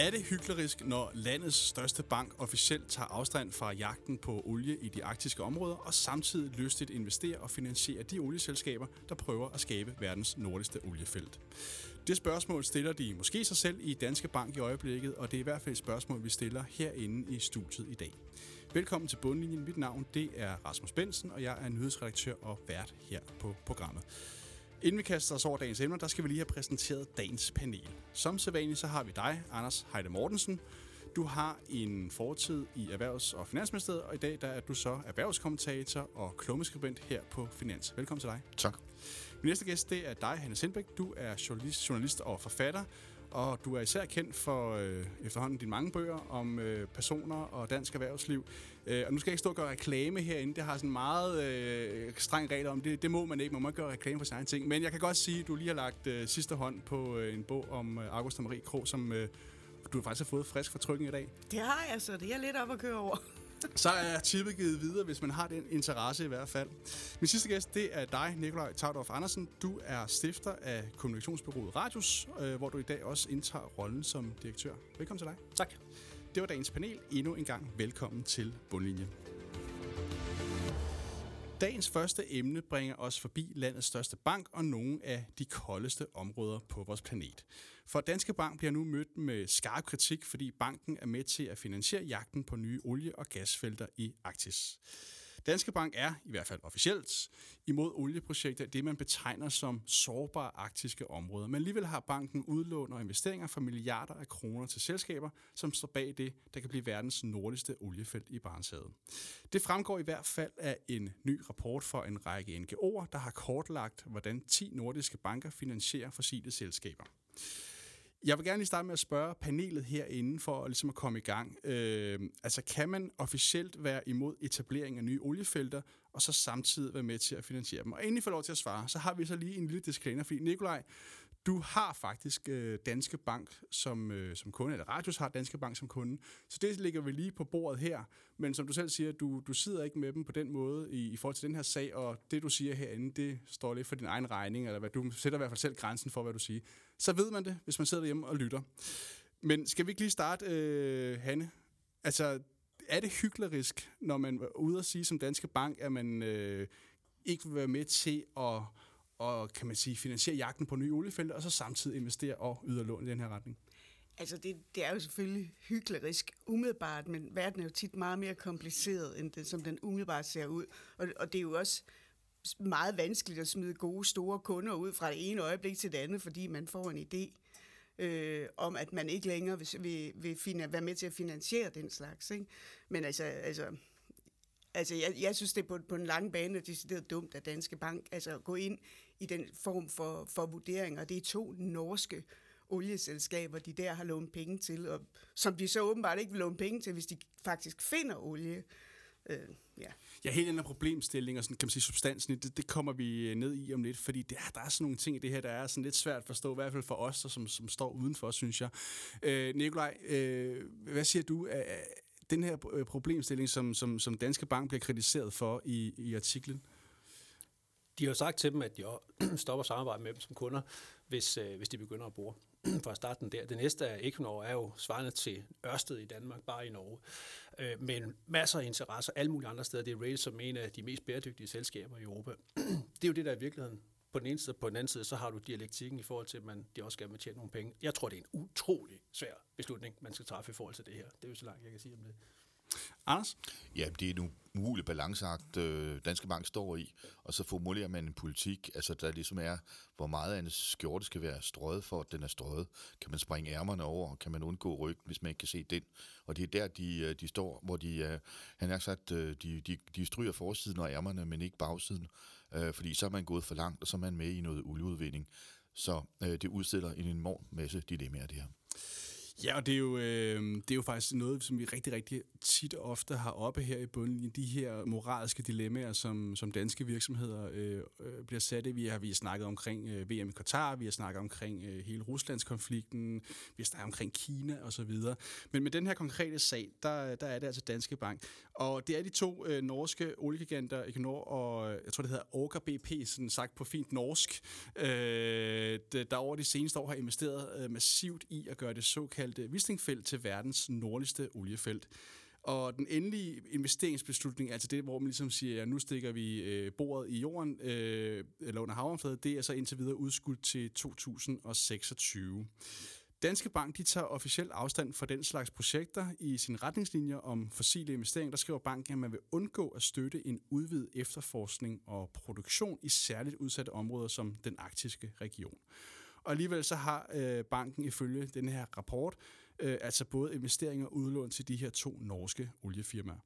Er det hyklerisk, når landets største bank officielt tager afstand fra jagten på olie i de arktiske områder, og samtidig lystigt investerer og finansierer de olieselskaber, der prøver at skabe verdens nordligste oliefelt? Det spørgsmål stiller de måske sig selv i Danske Bank i øjeblikket, og det er i hvert fald et spørgsmål, vi stiller herinde i studiet i dag. Velkommen til Bundlinjen. Mit navn det er Rasmus Bensen, og jeg er nyhedsredaktør og vært her på programmet. Inden vi kaster os over dagens emner, der skal vi lige have præsenteret dagens panel. Som sædvanligt så har vi dig, Anders Heide Mortensen. Du har en fortid i Erhvervs- og Finansministeriet, og i dag der er du så erhvervskommentator og klummeskribent her på Finans. Velkommen til dig. Tak. Min næste gæst det er dig, Hanne Sindbæk. Du er journalist, journalist og forfatter, og du er især kendt for øh, efterhånden dine mange bøger om øh, personer og dansk erhvervsliv. Øh, og nu skal jeg ikke stå og gøre reklame herinde. Det har sådan meget øh, streng regler om det. Det må man ikke. Man må ikke gøre reklame for sine ting. Men jeg kan godt sige, at du lige har lagt øh, sidste hånd på øh, en bog om øh, August og Marie Krog, som øh, du faktisk har fået frisk for trykken i dag. Det har jeg, så det er lidt op at køre over. Så er tippet givet videre, hvis man har den interesse i hvert fald. Min sidste gæst, det er dig, Nikolaj Taudorf Andersen. Du er stifter af kommunikationsbyrået Radius, øh, hvor du i dag også indtager rollen som direktør. Velkommen til dig. Tak. Det var dagens panel. Endnu en gang velkommen til Bundlinjen. Dagens første emne bringer os forbi landets største bank og nogle af de koldeste områder på vores planet. For Danske Bank bliver nu mødt med skarp kritik, fordi banken er med til at finansiere jagten på nye olie- og gasfelter i Arktis. Danske Bank er, i hvert fald officielt, imod olieprojekter, det man betegner som sårbare arktiske områder. Men alligevel har banken udlån og investeringer for milliarder af kroner til selskaber, som står bag det, der kan blive verdens nordligste oliefelt i Barentshavet. Det fremgår i hvert fald af en ny rapport fra en række NGO'er, der har kortlagt, hvordan 10 nordiske banker finansierer fossile selskaber. Jeg vil gerne lige starte med at spørge panelet herinde for ligesom at komme i gang. Øh, altså kan man officielt være imod etablering af nye oliefelter, og så samtidig være med til at finansiere dem? Og inden I får lov til at svare, så har vi så lige en lille disclaimer, fordi Nikolaj, du har faktisk øh, Danske Bank som, øh, som kunde, eller Radius har Danske Bank som kunde, så det ligger vi lige på bordet her. Men som du selv siger, du, du sidder ikke med dem på den måde i, i forhold til den her sag, og det du siger herinde, det står lidt for din egen regning, eller hvad, du sætter i hvert fald selv grænsen for, hvad du siger. Så ved man det, hvis man sidder hjemme og lytter. Men skal vi ikke lige starte, øh, Hanne? Altså, er det hyklerisk, når man er ude og sige som Danske Bank, at man øh, ikke vil være med til at og kan man sige, finansiere jagten på nye oliefelter, og så samtidig investere og yder lån i den her retning? Altså, det, det er jo selvfølgelig hyklerisk umiddelbart, men verden er jo tit meget mere kompliceret, end den, som den umiddelbart ser ud. Og, og det er jo også meget vanskeligt at smide gode, store kunder ud fra det ene øjeblik til det andet, fordi man får en idé øh, om, at man ikke længere vil, vil, vil fina, være med til at finansiere den slags. Ikke? Men altså, altså Altså, jeg, jeg synes, det er på, på en lang bane er decideret dumt at Danske Bank altså, gå ind i den form for, for vurderinger. Det er to norske olieselskaber, de der har lånt penge til, og som de så åbenbart ikke vil låne penge til, hvis de faktisk finder olie. Øh, ja. ja, hele den her problemstilling og sådan, kan man sige, substansen, det, det kommer vi øh, ned i om lidt, fordi det der er sådan nogle ting i det her, der er sådan lidt svært at forstå, i hvert fald for os, som, som står udenfor, synes jeg. Øh, Nikolaj, øh, hvad siger du? Den her øh, problemstilling, som, som, som Danske Bank bliver kritiseret for i, i artiklen? De har sagt til dem, at de stopper samarbejdet med dem som kunder, hvis, øh, hvis de begynder at bruge fra starten der. Det næste af Equinor er jo svarende til Ørsted i Danmark, bare i Norge. Øh, men masser af interesser alle mulige andre steder. Det er rated som en af de mest bæredygtige selskaber i Europa. det er jo det, der i virkeligheden på den ene side, på den anden side, så har du dialektikken i forhold til, at man, de også gerne vil tjene nogle penge. Jeg tror, det er en utrolig svær beslutning, man skal træffe i forhold til det her. Det er jo så langt, jeg kan sige om det. Anders? Ja, det er nu umulig balanceagt, øh, Danske Bank står i, og så formulerer man en politik, altså der ligesom er, hvor meget af en skjorte skal være strøget for, at den er strøget. Kan man springe ærmerne over? Kan man undgå ryggen, hvis man ikke kan se den? Og det er der, de, øh, de står, hvor de, øh, han har sagt, øh, de, de, de stryger forsiden og ærmerne, men ikke bagsiden, fordi så er man gået for langt, og så er man med i noget olieudvinding. Så det udstiller en enorm masse dilemmaer, det her. Ja, og det er, jo, øh, det er jo faktisk noget, som vi rigtig, rigtig tit og ofte har oppe her i bundlinjen. De her moralske dilemmaer, som, som danske virksomheder øh, øh, bliver sat i. Vi har, vi har snakket omkring øh, VM i Katar, vi har snakket omkring øh, hele Ruslandskonflikten, vi har snakket omkring Kina osv. Men med den her konkrete sag, der, der er det altså Danske Bank. Og det er de to øh, norske oliegiganter, Equinor og øh, jeg tror, det hedder Orca BP, sådan sagt på fint norsk. Øh, øh, der over de seneste år har investeret øh, massivt i at gøre det såkaldte Wistingfelt til verdens nordligste oliefelt. Og den endelige investeringsbeslutning, altså det, hvor man ligesom siger, at nu stikker vi øh, bordet i jorden, øh, eller under havoverfladen, det er så indtil videre udskudt til 2026. Danske Bank de tager officielt afstand fra den slags projekter. I sine retningslinjer om fossile investeringer, der skriver banken, at man vil undgå at støtte en udvidet efterforskning og produktion i særligt udsatte områder som den arktiske region. Og alligevel så har øh, banken ifølge den her rapport øh, altså både investeringer og udlån til de her to norske oliefirmaer.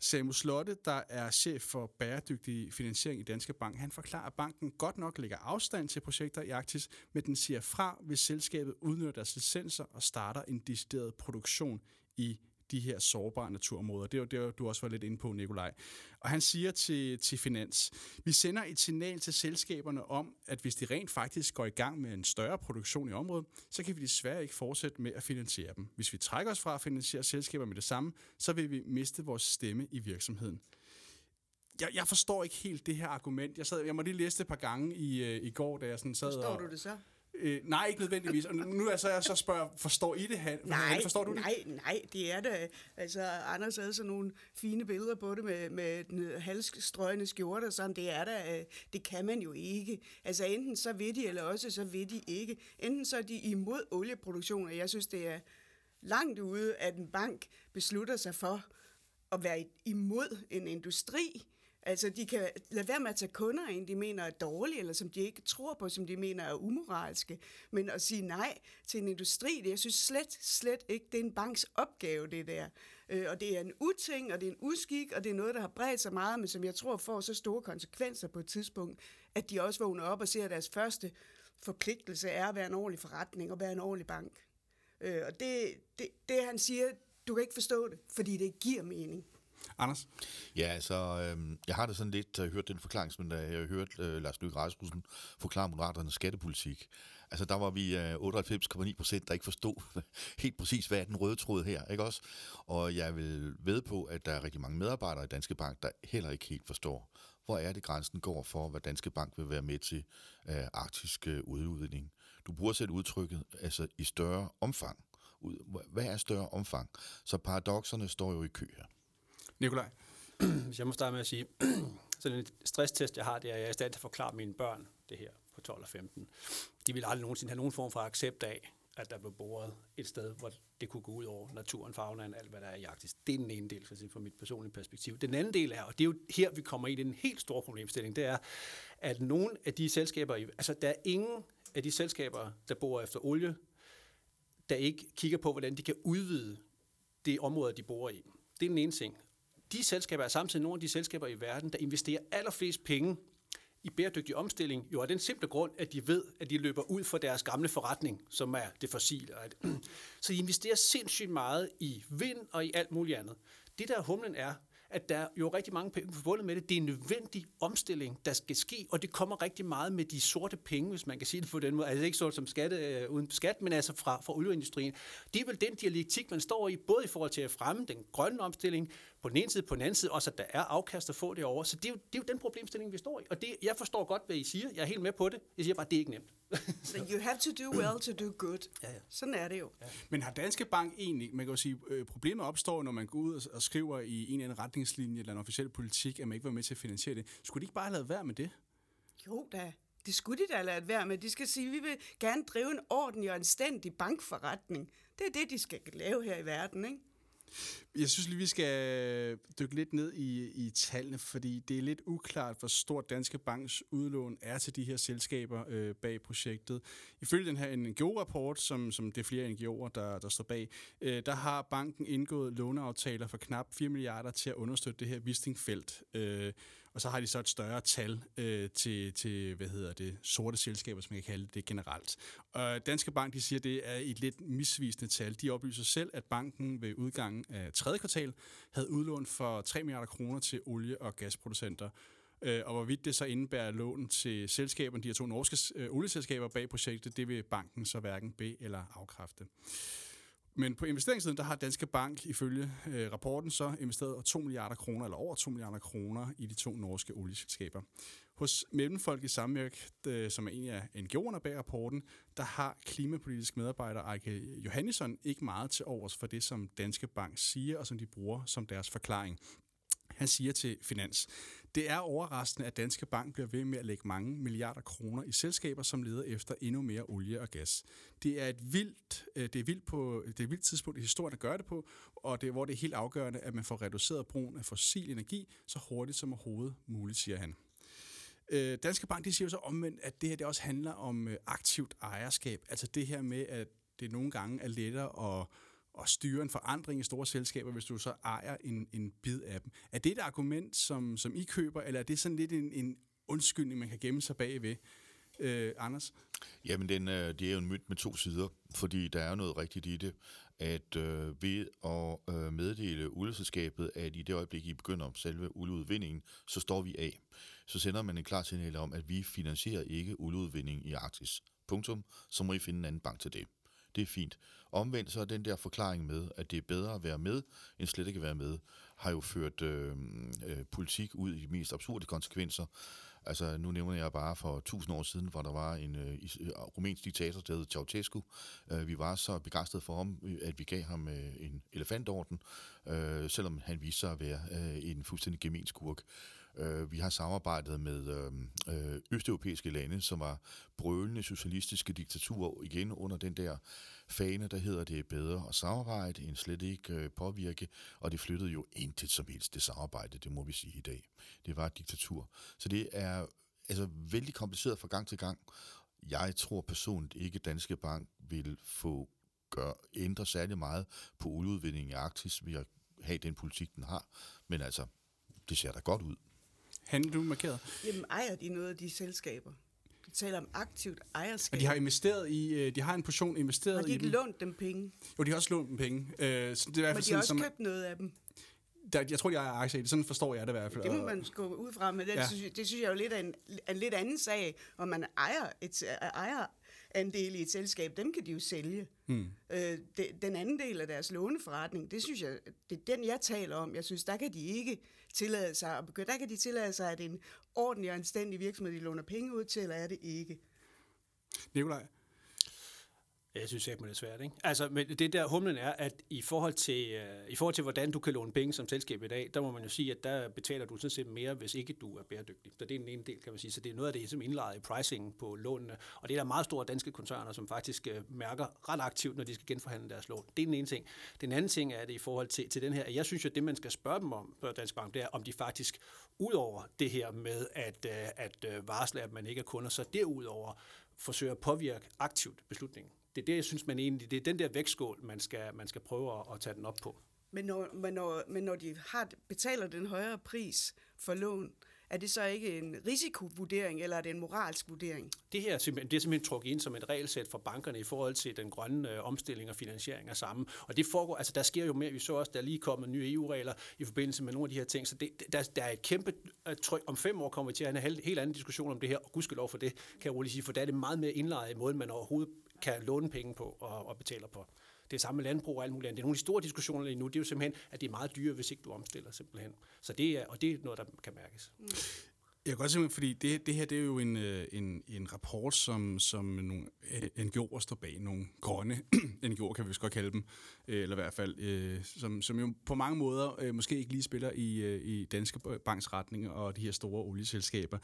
Samu Slotte, der er chef for bæredygtig finansiering i Danske Bank, han forklarer, at banken godt nok lægger afstand til projekter i Arktis, men den siger fra, hvis selskabet udnytter deres licenser og starter en decideret produktion i de her sårbare naturområder. Det er jo det, du også var lidt inde på, Nikolaj. Og han siger til, til Finans, vi sender et signal til selskaberne om, at hvis de rent faktisk går i gang med en større produktion i området, så kan vi desværre ikke fortsætte med at finansiere dem. Hvis vi trækker os fra at finansiere selskaber med det samme, så vil vi miste vores stemme i virksomheden. Jeg, jeg forstår ikke helt det her argument. Jeg, sad, jeg må lige læse det et par gange i, øh, i går, da jeg sådan sad Forstår og... du det så? Øh, nej, ikke nødvendigvis. Og nu er så, jeg så spørger, forstår I det? Han, Nej, forstår du det? nej, nej, det er det. Altså, Anders havde sådan nogle fine billeder på det med, med den halsstrøgende skjorte og sådan. Det er der, det kan man jo ikke. Altså, enten så vil de, eller også så vil de ikke. Enten så er de imod olieproduktion, og jeg synes, det er langt ude, at en bank beslutter sig for at være imod en industri, Altså, de kan lade være med at tage kunder ind, de mener er dårlige, eller som de ikke tror på, som de mener er umoralske. Men at sige nej til en industri, det jeg synes slet, slet ikke, det er en banks opgave, det der. Øh, og det er en uting, og det er en uskik, og det er noget, der har bredt sig meget, men som jeg tror får så store konsekvenser på et tidspunkt, at de også vågner op og ser, at deres første forpligtelse er at være en ordentlig forretning og være en ordentlig bank. Øh, og det, det, det han siger, du kan ikke forstå det, fordi det giver mening. Anders? Ja, altså, øh, jeg har da sådan lidt uh, hørt den forklaring, som da jeg hørte uh, Lars Løkke Rasmussen forklare Moderaternes skattepolitik. Altså, der var vi øh, uh, 98,9 procent, der ikke forstod helt præcis, hvad er den røde tråd her, ikke også? Og jeg vil ved på, at der er rigtig mange medarbejdere i Danske Bank, der heller ikke helt forstår, hvor er det grænsen går for, hvad Danske Bank vil være med til af uh, arktisk uh, udvidning. Du bruger selv udtrykket, altså i større omfang. Hvad er større omfang? Så paradoxerne står jo i kø her. Nikolaj? Hvis jeg må starte med at sige, sådan en stresstest, jeg har, det er, at jeg er i stand til at forklare mine børn det her på 12 og 15. De vil aldrig nogensinde have nogen form for accept af, at der blev boret et sted, hvor det kunne gå ud over naturen, faunaen, alt hvad der er i Arktis. Det er den ene del, fra mit personlige perspektiv. Den anden del er, og det er jo her, vi kommer i den helt store problemstilling, det er, at nogle af de selskaber, altså der er ingen af de selskaber, der bor efter olie, der ikke kigger på, hvordan de kan udvide det område, de bor i. Det er den ene ting de selskaber er samtidig nogle af de selskaber i verden, der investerer allerflest penge i bæredygtig omstilling, jo af den simple grund, at de ved, at de løber ud for deres gamle forretning, som er det fossile. Så de investerer sindssygt meget i vind og i alt muligt andet. Det der humlen er, at der er jo rigtig mange penge forbundet med det. Det er en nødvendig omstilling, der skal ske, og det kommer rigtig meget med de sorte penge, hvis man kan sige det på den måde. Altså ikke sort som skatte, øh, uden skat, men altså fra, fra olieindustrien. Det er vel den dialektik, man står i, både i forhold til at fremme den grønne omstilling, på den ene side, på den anden side, også at der er afkast at få det over. Så det er, jo, det er jo den problemstilling, vi står i. Og det, jeg forstår godt, hvad I siger. Jeg er helt med på det. Jeg siger bare, at det er ikke nemt. But you have to do well to do good. Ja, ja. Sådan er det jo. Ja. Men har Danske Bank egentlig, man kan jo sige, øh, problemet opstår, når man går ud og skriver i en eller anden retningslinje eller en officiel politik, at man ikke var med til at finansiere det. Skulle de ikke bare lade være med det? Jo da, det skulle de da lade være med. De skal sige, at vi vil gerne drive en ordentlig og anstændig bankforretning. Det er det, de skal lave her i verden, ikke? Jeg synes lige, vi skal dykke lidt ned i, i tallene, fordi det er lidt uklart, hvor stort Danske Banks udlån er til de her selskaber øh, bag projektet. Ifølge den her NGO-rapport, som, som det er flere NGO'er, der, der står bag, øh, der har banken indgået låneaftaler for knap 4 milliarder til at understøtte det her Wistingfelt. Øh, og så har de så et større tal øh, til, til, hvad hedder det, sorte selskaber, som jeg kan kalde det generelt. Og Danske Bank, de siger, det er et lidt misvisende tal. De oplyser selv, at banken ved udgangen af tredje kvartal havde udlån for 3 milliarder kroner til olie- og gasproducenter. Øh, og hvorvidt det så indebærer lån til selskaberne, de her to norske øh, olieselskaber bag projektet, det vil banken så hverken be- eller afkræfte. Men på investeringssiden, der har Danske Bank ifølge øh, rapporten så investeret 2 milliarder kroner, eller over 2 milliarder kroner i de to norske olieselskaber. Hos Mellemfolk i Samvirk, øh, som er en af NGO'erne bag rapporten, der har klimapolitisk medarbejder Eike Johannesson ikke meget til overs for det, som Danske Bank siger, og som de bruger som deres forklaring. Han siger til Finans, det er overraskende, at Danske Bank bliver ved med at lægge mange milliarder kroner i selskaber, som leder efter endnu mere olie og gas. Det er et vildt, øh, det er vildt, på, det er et vildt tidspunkt i historien at gøre det på, og det er, hvor det er helt afgørende, at man får reduceret brugen af fossil energi så hurtigt som overhovedet muligt, siger han. Øh, Danske Bank de siger jo så omvendt, at det her det også handler om øh, aktivt ejerskab. Altså det her med, at det nogle gange er lettere at at styre en forandring i store selskaber, hvis du så ejer en, en bid af dem. Er det et argument, som, som I køber, eller er det sådan lidt en, en undskyldning, man kan gemme sig bagved? Øh, Anders? Jamen, den, øh, det er jo en mønt med to sider, fordi der er noget rigtigt i det, at øh, ved at øh, meddele olieselskabet, at i det øjeblik, I begynder om selve olieudvindingen, så står vi af. Så sender man en klar signal om, at vi finansierer ikke olieudvinding i Arktis. Punktum. Så må I finde en anden bank til det. Det er fint. Omvendt så er den der forklaring med, at det er bedre at være med, end slet ikke at være med, har jo ført øh, øh, politik ud i de mest absurde konsekvenser. Altså, nu nævner jeg bare for tusind år siden, hvor der var en øh, øh rumænsk diktator, der hed Ceausescu. Øh, vi var så begejstrede for ham, øh, at vi gav ham øh, en elefantorden, øh, selvom han viste sig at være øh, en fuldstændig gemenskurk. Øh, vi har samarbejdet med øh, øh, østeuropæiske lande, som var brølende socialistiske diktaturer, igen under den der fane, der hedder det er bedre at samarbejde end slet ikke øh, påvirke, og det flyttede jo intet som helst det samarbejde, det må vi sige i dag. Det var et diktatur. Så det er altså vældig kompliceret fra gang til gang. Jeg tror personligt ikke, at Danske Bank vil få gør, ændre særlig meget på olieudvindingen i Arktis ved at have den politik, den har. Men altså, det ser da godt ud. Han, du markeret. Jamen, ejer de noget af de selskaber? Vi taler om aktivt ejerskab. Og de har investeret i, øh, de har en portion investeret i. Har de ikke lånt dem penge? Jo, de har også lånt dem penge. Øh, så det er i hvert fald Men de har også som, købt noget af dem? Der, jeg tror, de har aktier i det. Sådan forstår jeg det i hvert fald. Det må man gå ud fra, men det, ja. synes, det synes jeg er jo lidt af en, en lidt anden sag, om man ejer, et, ejer andel i et selskab, dem kan de jo sælge. Hmm. Øh, de, den anden del af deres låneforretning, det synes jeg, det er den, jeg taler om. Jeg synes, der kan de ikke tillade sig at begynde. Der kan de tillade sig, at en ordentlig og anstændig virksomhed, de låner penge ud til, eller er det ikke? Nikolaj? Jeg synes ikke, det er svært. Ikke? Altså, men det der humlen er, at i forhold, til, uh, i forhold til, hvordan du kan låne penge som selskab i dag, der må man jo sige, at der betaler du sådan set mere, hvis ikke du er bæredygtig. Så det er den ene del, kan man sige. Så det er noget af det, som indlejet i pricing på lånene. Og det er der meget store danske koncerner, som faktisk uh, mærker ret aktivt, når de skal genforhandle deres lån. Det er den ene ting. Den anden ting er det i forhold til, til den her, jeg synes jo, at det, man skal spørge dem om på Dansk Bank, det er, om de faktisk, ud over det her med at, uh, at varsle, at man ikke er kunder, så derudover forsøger at påvirke aktivt beslutningen det er det, jeg synes, man egentlig, det er den der vægtskål, man skal, man skal prøve at, at tage den op på. Men når, men når, men når de har, betaler den højere pris for lån, er det så ikke en risikovurdering, eller er det en moralsk vurdering? Det her er simpelthen, det er simpelthen trukket ind som et regelsæt for bankerne i forhold til den grønne øh, omstilling og finansiering af samme. Og det foregår, altså der sker jo mere, vi så også, der er lige kommet nye EU-regler i forbindelse med nogle af de her ting, så det, der, der er et kæmpe øh, tryk. Om fem år kommer vi til at have en helt anden diskussion om det her, og gudskelov for det, kan jeg roligt sige, for der er det meget mere indlejet i måden, man overhovedet kan låne penge på og, og betaler på. Det er samme med landbrug og alt muligt andet. Det er nogle af de store diskussioner lige nu, det er jo simpelthen, at det er meget dyrere, hvis ikke du omstiller simpelthen. Så det er, og det er noget, der kan mærkes. Mm. Jeg kan godt simpelthen, fordi det, det her det er jo en, øh, en, en rapport, som, som nogle NGO'er står bag, nogle grønne NGO'er kan vi godt kalde dem, øh, eller i hvert fald, øh, som, som jo på mange måder måske ikke lige spiller i, i Danske Banks retning og de her store olieselskaber.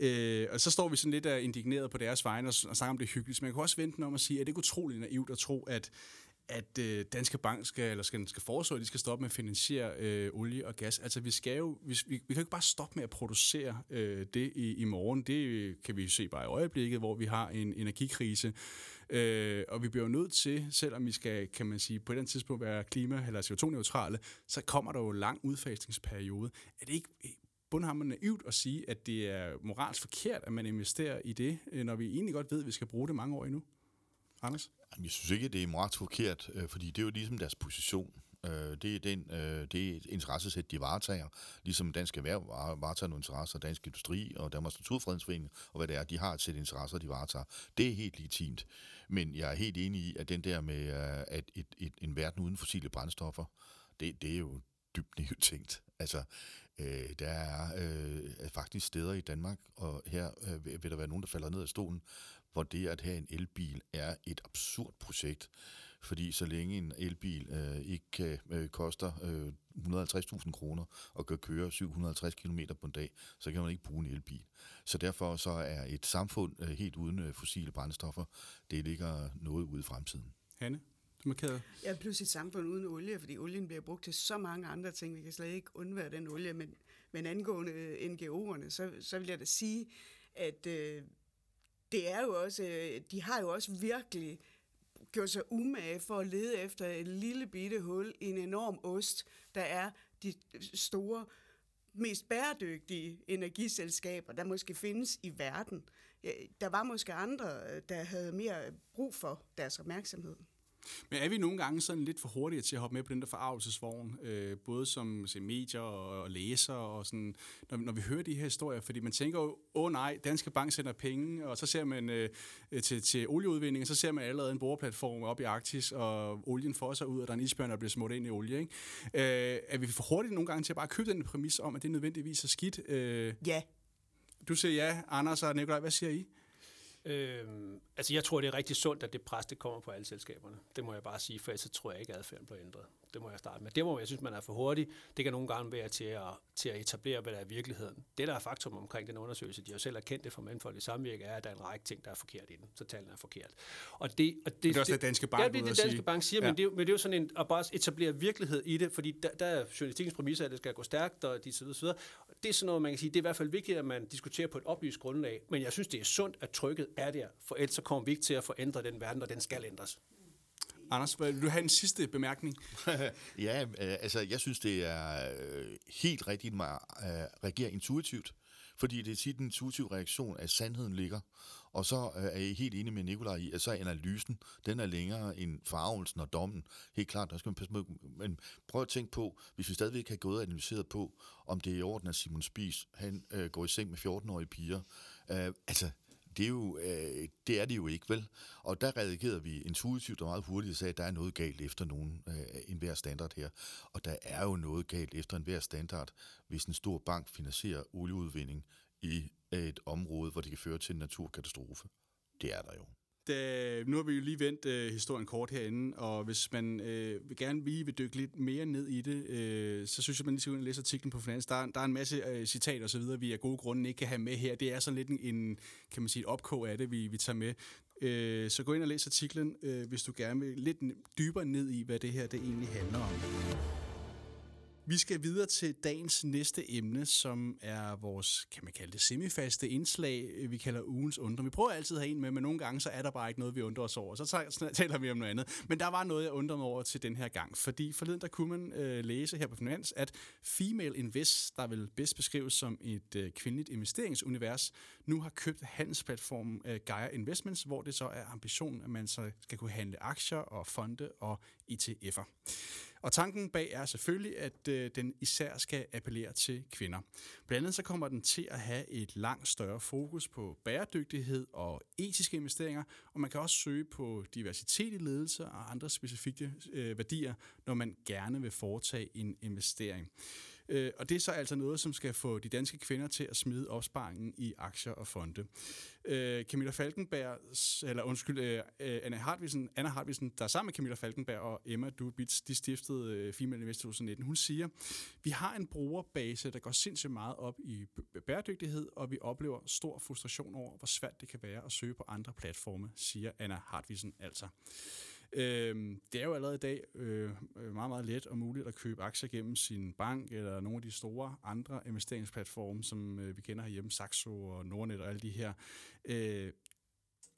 Øh, og så står vi sådan lidt indigneret på deres vegne og, og snakker om det hyggeligt. Men jeg kan også vente om at sige, at det er utroligt naivt at tro, at at øh, Danske Bank skal, eller skal, skal foreslå, at de skal stoppe med at finansiere øh, olie og gas. Altså, vi skal jo, vi, vi, vi kan jo ikke bare stoppe med at producere øh, det i, i morgen. Det kan vi se bare i øjeblikket, hvor vi har en energikrise. Øh, og vi bliver jo nødt til, selvom vi skal, kan man sige, på et eller andet tidspunkt være klima- eller CO2-neutrale, så kommer der jo en lang udfasningsperiode. Er det ikke bundhammerne naivt at sige, at det er moralsk forkert, at man investerer i det, øh, når vi egentlig godt ved, at vi skal bruge det mange år endnu? Anders? Jamen, Jeg synes ikke, det er moralsk forkert, øh, fordi det er jo ligesom deres position. Øh, det, er den, det er et interessesæt, de varetager, ligesom Dansk Erhverv varetager nogle interesser, Dansk Industri og Danmarks Naturfredningsforening, og hvad det er, de har et sæt interesser, de varetager. Det er helt legitimt. Men jeg er helt enig i, at den der med at et, et, en verden uden fossile brændstoffer, det, det er jo dybt tænkt. Altså, øh, der er øh, faktisk steder i Danmark, og her øh, vil der være nogen, der falder ned af stolen, hvor det at have en elbil er et absurd projekt. Fordi så længe en elbil øh, ikke øh, koster øh, 150.000 kroner og kan køre 750 km på en dag, så kan man ikke bruge en elbil. Så derfor så er et samfund øh, helt uden øh, fossile brændstoffer, det ligger noget ude i fremtiden. Hanne? Det markerede. Ja, plus et samfund uden olie, fordi olien bliver brugt til så mange andre ting. Vi kan slet ikke undvære den olie. Men, men angående øh, NGO'erne, så, så vil jeg da sige, at øh, det er jo også, øh, de har jo også virkelig gjort sig umage for at lede efter et lille bitte hul i en enorm ost, der er de store, mest bæredygtige energiselskaber, der måske findes i verden. Der var måske andre, øh, der havde mere brug for deres opmærksomhed. Men er vi nogle gange sådan lidt for hurtige til at hoppe med på den der forarvelsesvogn, øh, både som se, medier og, og læser, og sådan, når, når vi hører de her historier, fordi man tænker jo, åh oh, nej, Danske Bank sender penge, og så ser man øh, til, til olieudvinding, og så ser man allerede en boreplatform op i Arktis, og olien får sig ud, og der er en isbjørn, der bliver smurt ind i olie. Ikke? Øh, er vi for hurtige nogle gange til at bare købe den præmis om, at det nødvendigvis er skidt? Øh, ja. Du siger ja, Anders og Nikolaj, hvad siger I? Øhm, altså jeg tror, det er rigtig sundt, at det pres, det kommer på alle selskaberne. Det må jeg bare sige, for ellers så tror jeg ikke, at adfærden bliver ændret. Det må jeg starte med. Det må jeg synes, man er for hurtig. Det kan nogle gange være til at, til at etablere, hvad der er virkeligheden. Det, der er faktum omkring den undersøgelse, de har selv erkendt det fra Mandfolk i Samvirke, er, at der er en række ting, der er forkert i den. Så tallene er forkert. Og det, og det, det er også det, Danske Bank Ja, det det, Danske Bank siger, ja. men, det, men det er jo sådan en, at bare etablere virkelighed i det, fordi der, der er journalistikkens præmisser, at det skal gå stærkt, og de så videre, Det er sådan noget, man kan sige, det er i hvert fald vigtigt, at man diskuterer på et oplyst grundlag, men jeg synes, det er sundt, at trykket er der, for ellers så kommer vi ikke til at forændre den verden, og den skal ændres. Anders, vil du have en sidste bemærkning? ja, øh, altså jeg synes, det er øh, helt rigtigt at øh, reagere intuitivt, fordi det er tit en intuitiv reaktion, at sandheden ligger. Og så øh, er jeg helt enig med Nikolaj i, at så er analysen, den er længere end farvelsen og dommen. Helt klart, der skal man passe på. Men prøv at tænke på, hvis vi stadigvæk har gået og analyseret på, om det er i orden, at Simon Spies, han øh, går i seng med 14-årige piger. Øh, altså, det er, jo, øh, det er det jo ikke, vel? Og der reagerede vi intuitivt og meget hurtigt og sagde, at der er noget galt efter nogen, øh, enhver standard her. Og der er jo noget galt efter enhver standard, hvis en stor bank finansierer olieudvinding i et område, hvor det kan føre til en naturkatastrofe. Det er der jo. Da, øh, nu har vi jo lige vendt øh, historien kort herinde, og hvis man øh, vil gerne lige vil dykke lidt mere ned i det, øh, så synes jeg, man lige skal læse artiklen på Finans. Der, der er en masse øh, citater osv., vi af gode grunde ikke kan have med her. Det er sådan lidt en, en kan man sige, et opkog af det, vi, vi tager med. Øh, så gå ind og læs artiklen, øh, hvis du gerne vil lidt dybere ned i, hvad det her det egentlig handler om. Vi skal videre til dagens næste emne, som er vores, kan man kalde det, semifaste indslag, øh, vi kalder ugens undren. Vi prøver altid at have en med, men nogle gange så er der bare ikke noget, vi undrer os over. Så taler vi om noget andet. Men der var noget, jeg undrede mig over til den her gang. Fordi forleden der kunne man øh, læse her på Finans, at Female Invest, der vil bedst beskrives som et øh, kvindeligt investeringsunivers, nu har købt handelsplatformen øh, Gaia Investments, hvor det så er ambitionen, at man så skal kunne handle aktier og fonde og ETF'er. Og tanken bag er selvfølgelig, at øh, den især skal appellere til kvinder. Blandt andet så kommer den til at have et langt større fokus på bæredygtighed og etiske investeringer, og man kan også søge på diversitet i ledelse og andre specifikke øh, værdier, når man gerne vil foretage en investering. Øh, og det er så altså noget, som skal få de danske kvinder til at smide opsparingen i aktier og fonde. Øh, Camilla Falkenberg, eller undskyld, øh, øh Anna Hartvisen, Anna Hartvisen, der er sammen med Camilla Falkenberg og Emma Dubitz, de stiftede øh, Female Investor 2019, hun siger, vi har en brugerbase, der går sindssygt meget op i bæredygtighed, og vi oplever stor frustration over, hvor svært det kan være at søge på andre platforme, siger Anna Hartvisen altså. Øh, det er jo allerede i dag øh, øh, meget, meget let og muligt at købe aktier gennem sin bank eller nogle af de store andre investeringsplatforme, som øh, vi kender herhjemme, Saxo og Nordnet og alle de her. Øh,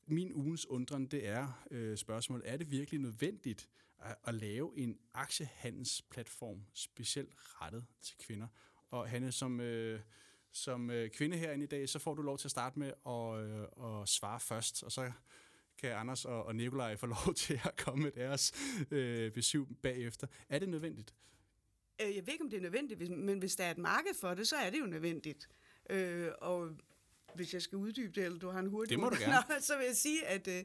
min ugens undren, det er øh, spørgsmålet, er det virkelig nødvendigt at, at lave en aktiehandelsplatform specielt rettet til kvinder? Og Hanne, som, øh, som øh, kvinde herinde i dag, så får du lov til at starte med at, øh, at svare først, og så kan Anders og, og Nikolaj få lov til at komme med deres øh, besøg bagefter. Er det nødvendigt? Øh, Jeg ved ikke, om det er nødvendigt, men hvis der er et marked for det, så er det jo nødvendigt. Øh, og hvis jeg skal uddybe det, eller du har en hurtig... Det må du gerne. Nå, så vil jeg sige, at, øh,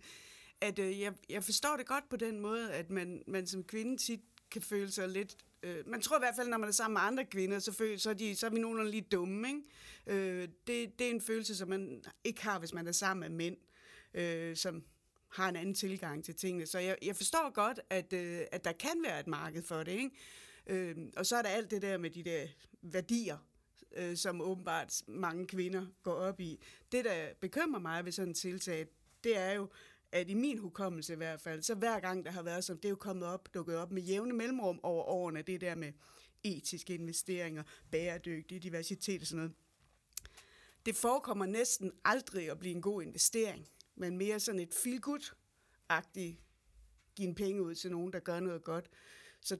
at øh, jeg, jeg forstår det godt på den måde, at man, man som kvinde tit kan føle sig lidt... Øh, man tror i hvert fald, når man er sammen med andre kvinder, så, føler, så, er, de, så er vi nogenlunde lige dumme. Ikke? Øh, det, det er en følelse, som man ikke har, hvis man er sammen med mænd, øh, som har en anden tilgang til tingene. Så jeg, jeg forstår godt, at, øh, at der kan være et marked for det. Ikke? Øh, og så er der alt det der med de der værdier, øh, som åbenbart mange kvinder går op i. Det, der bekymrer mig ved sådan et tiltag, det er jo, at i min hukommelse i hvert fald, så hver gang der har været sådan, det er jo kommet op, dukket op med jævne mellemrum over årene, det der med etiske investeringer, bæredygtig diversitet og sådan noget. Det forekommer næsten aldrig at blive en god investering, men mere sådan et feel-good-agtigt give en penge ud til nogen, der gør noget godt. Så,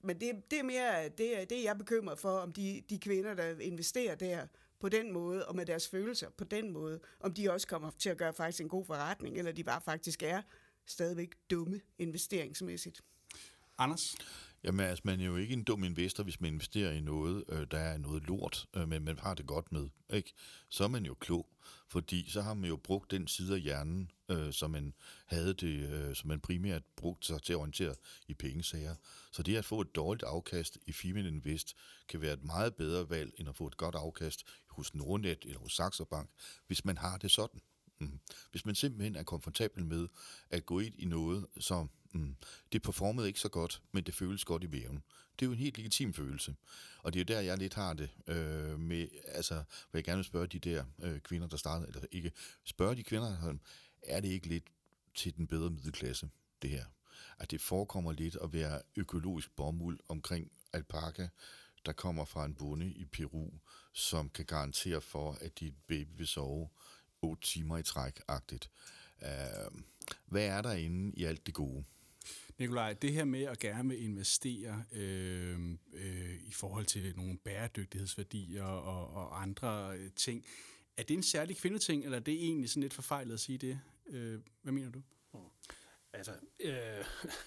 men det, det er mere det, er, det er jeg er bekymret for, om de, de kvinder, der investerer der på den måde, og med deres følelser på den måde, om de også kommer til at gøre faktisk en god forretning, eller de bare faktisk er stadigvæk dumme investeringsmæssigt. Anders? Jamen, altså, man er jo ikke en dum investor, hvis man investerer i noget, øh, der er noget lort, øh, men man har det godt med. Ikke? Så er man jo klog, fordi så har man jo brugt den side af hjernen, øh, som man havde det, øh, som man primært brugte sig til at orientere i pengesager. Så det at få et dårligt afkast i Female Invest kan være et meget bedre valg, end at få et godt afkast hos Nordnet eller hos Saxo Bank, hvis man har det sådan. Mm. Hvis man simpelthen er komfortabel med at gå ind i noget, som mm, det performede ikke så godt, men det føles godt i væven. Det er jo en helt legitim følelse. Og det er jo der, jeg lidt har det øh, med, altså, hvor jeg gerne vil spørge de der øh, kvinder, der startede, eller ikke, spørge de kvinder, er det ikke lidt til den bedre middelklasse, det her? At det forekommer lidt at være økologisk bomuld omkring alpaka, der kommer fra en bonde i Peru, som kan garantere for, at dit baby vil sove 8 timer i træk-agtigt. Uh, hvad er der inde i alt det gode? Nikolaj, det her med at gerne vil investere øh, øh, i forhold til nogle bæredygtighedsværdier og, og andre øh, ting, er det en særlig kvindeting, eller er det egentlig sådan lidt forfejlet at sige det? Øh, hvad mener du? Altså, øh,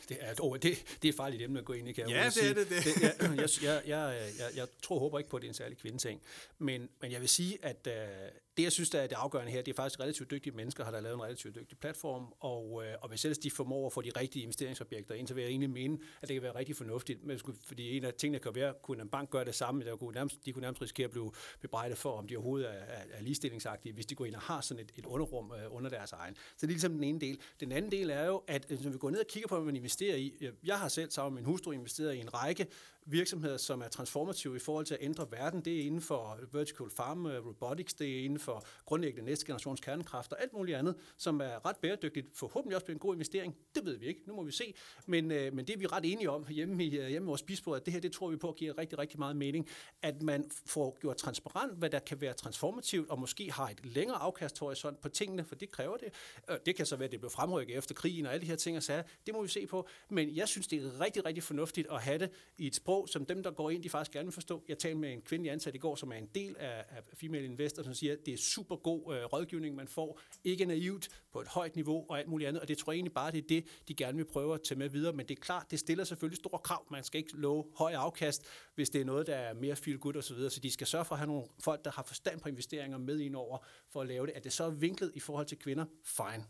det, er, oh, det, det er et farligt emne at gå ind i, kan jeg Ja, det er sige. det, det. jeg, jeg, jeg, jeg, jeg, jeg tror håber ikke på, at det er en særlig kvindeting. Men, men jeg vil sige, at øh, det, jeg synes, der er det afgørende her, det er faktisk relativt dygtige mennesker, har der lavet en relativt dygtig platform, og, øh, og hvis ellers de formår at få de rigtige investeringsobjekter ind, så vil jeg egentlig mene, at det kan være rigtig fornuftigt. Men, skulle- fordi en af tingene kan være, kunne en bank gøre det samme, der kunne nærmest, de kunne nærmest risikere at blive bebrejdet for, om de overhovedet er, er, er ligestillingsagtige, hvis de går ind og har sådan et, et underrum øh, under deres egen. Så det er ligesom den ene del. Den anden del er jo, at øh, når vi går ned og kigger på, hvad man investerer i, øh, jeg har selv sammen med min hustru investeret i en række virksomheder, som er transformative i forhold til at ændre verden. Det er inden for øh, vertical farm robotics, det er inden for for grundlæggende næste generations kernekraft og alt muligt andet, som er ret bæredygtigt. Forhåbentlig også bliver en god investering. Det ved vi ikke. Nu må vi se. Men, øh, men det er vi ret enige om hjemme i, øh, hjemme i vores bispo, at det her, det tror vi på giver rigtig, rigtig meget mening. At man får gjort transparent, hvad der kan være transformativt, og måske har et længere afkasthorisont på tingene, for det kræver det. Øh, det kan så være, at det bliver fremrykket efter krigen og alle de her ting og sager. Det må vi se på. Men jeg synes, det er rigtig, rigtig fornuftigt at have det i et sprog, som dem, der går ind, de faktisk gerne vil forstå. Jeg talte med en kvindelig ansat i går, som er en del af, af Female Investor, som siger, at det er super god øh, rådgivning, man får. Ikke naivt, på et højt niveau og alt muligt andet. Og det tror jeg egentlig bare, det er det, de gerne vil prøve at tage med videre. Men det er klart, det stiller selvfølgelig store krav. Man skal ikke love høj afkast, hvis det er noget, der er mere feel good osv. Så, så de skal sørge for at have nogle folk, der har forstand på investeringer med ind over, for at lave det. At det så er vinklet i forhold til kvinder, fine.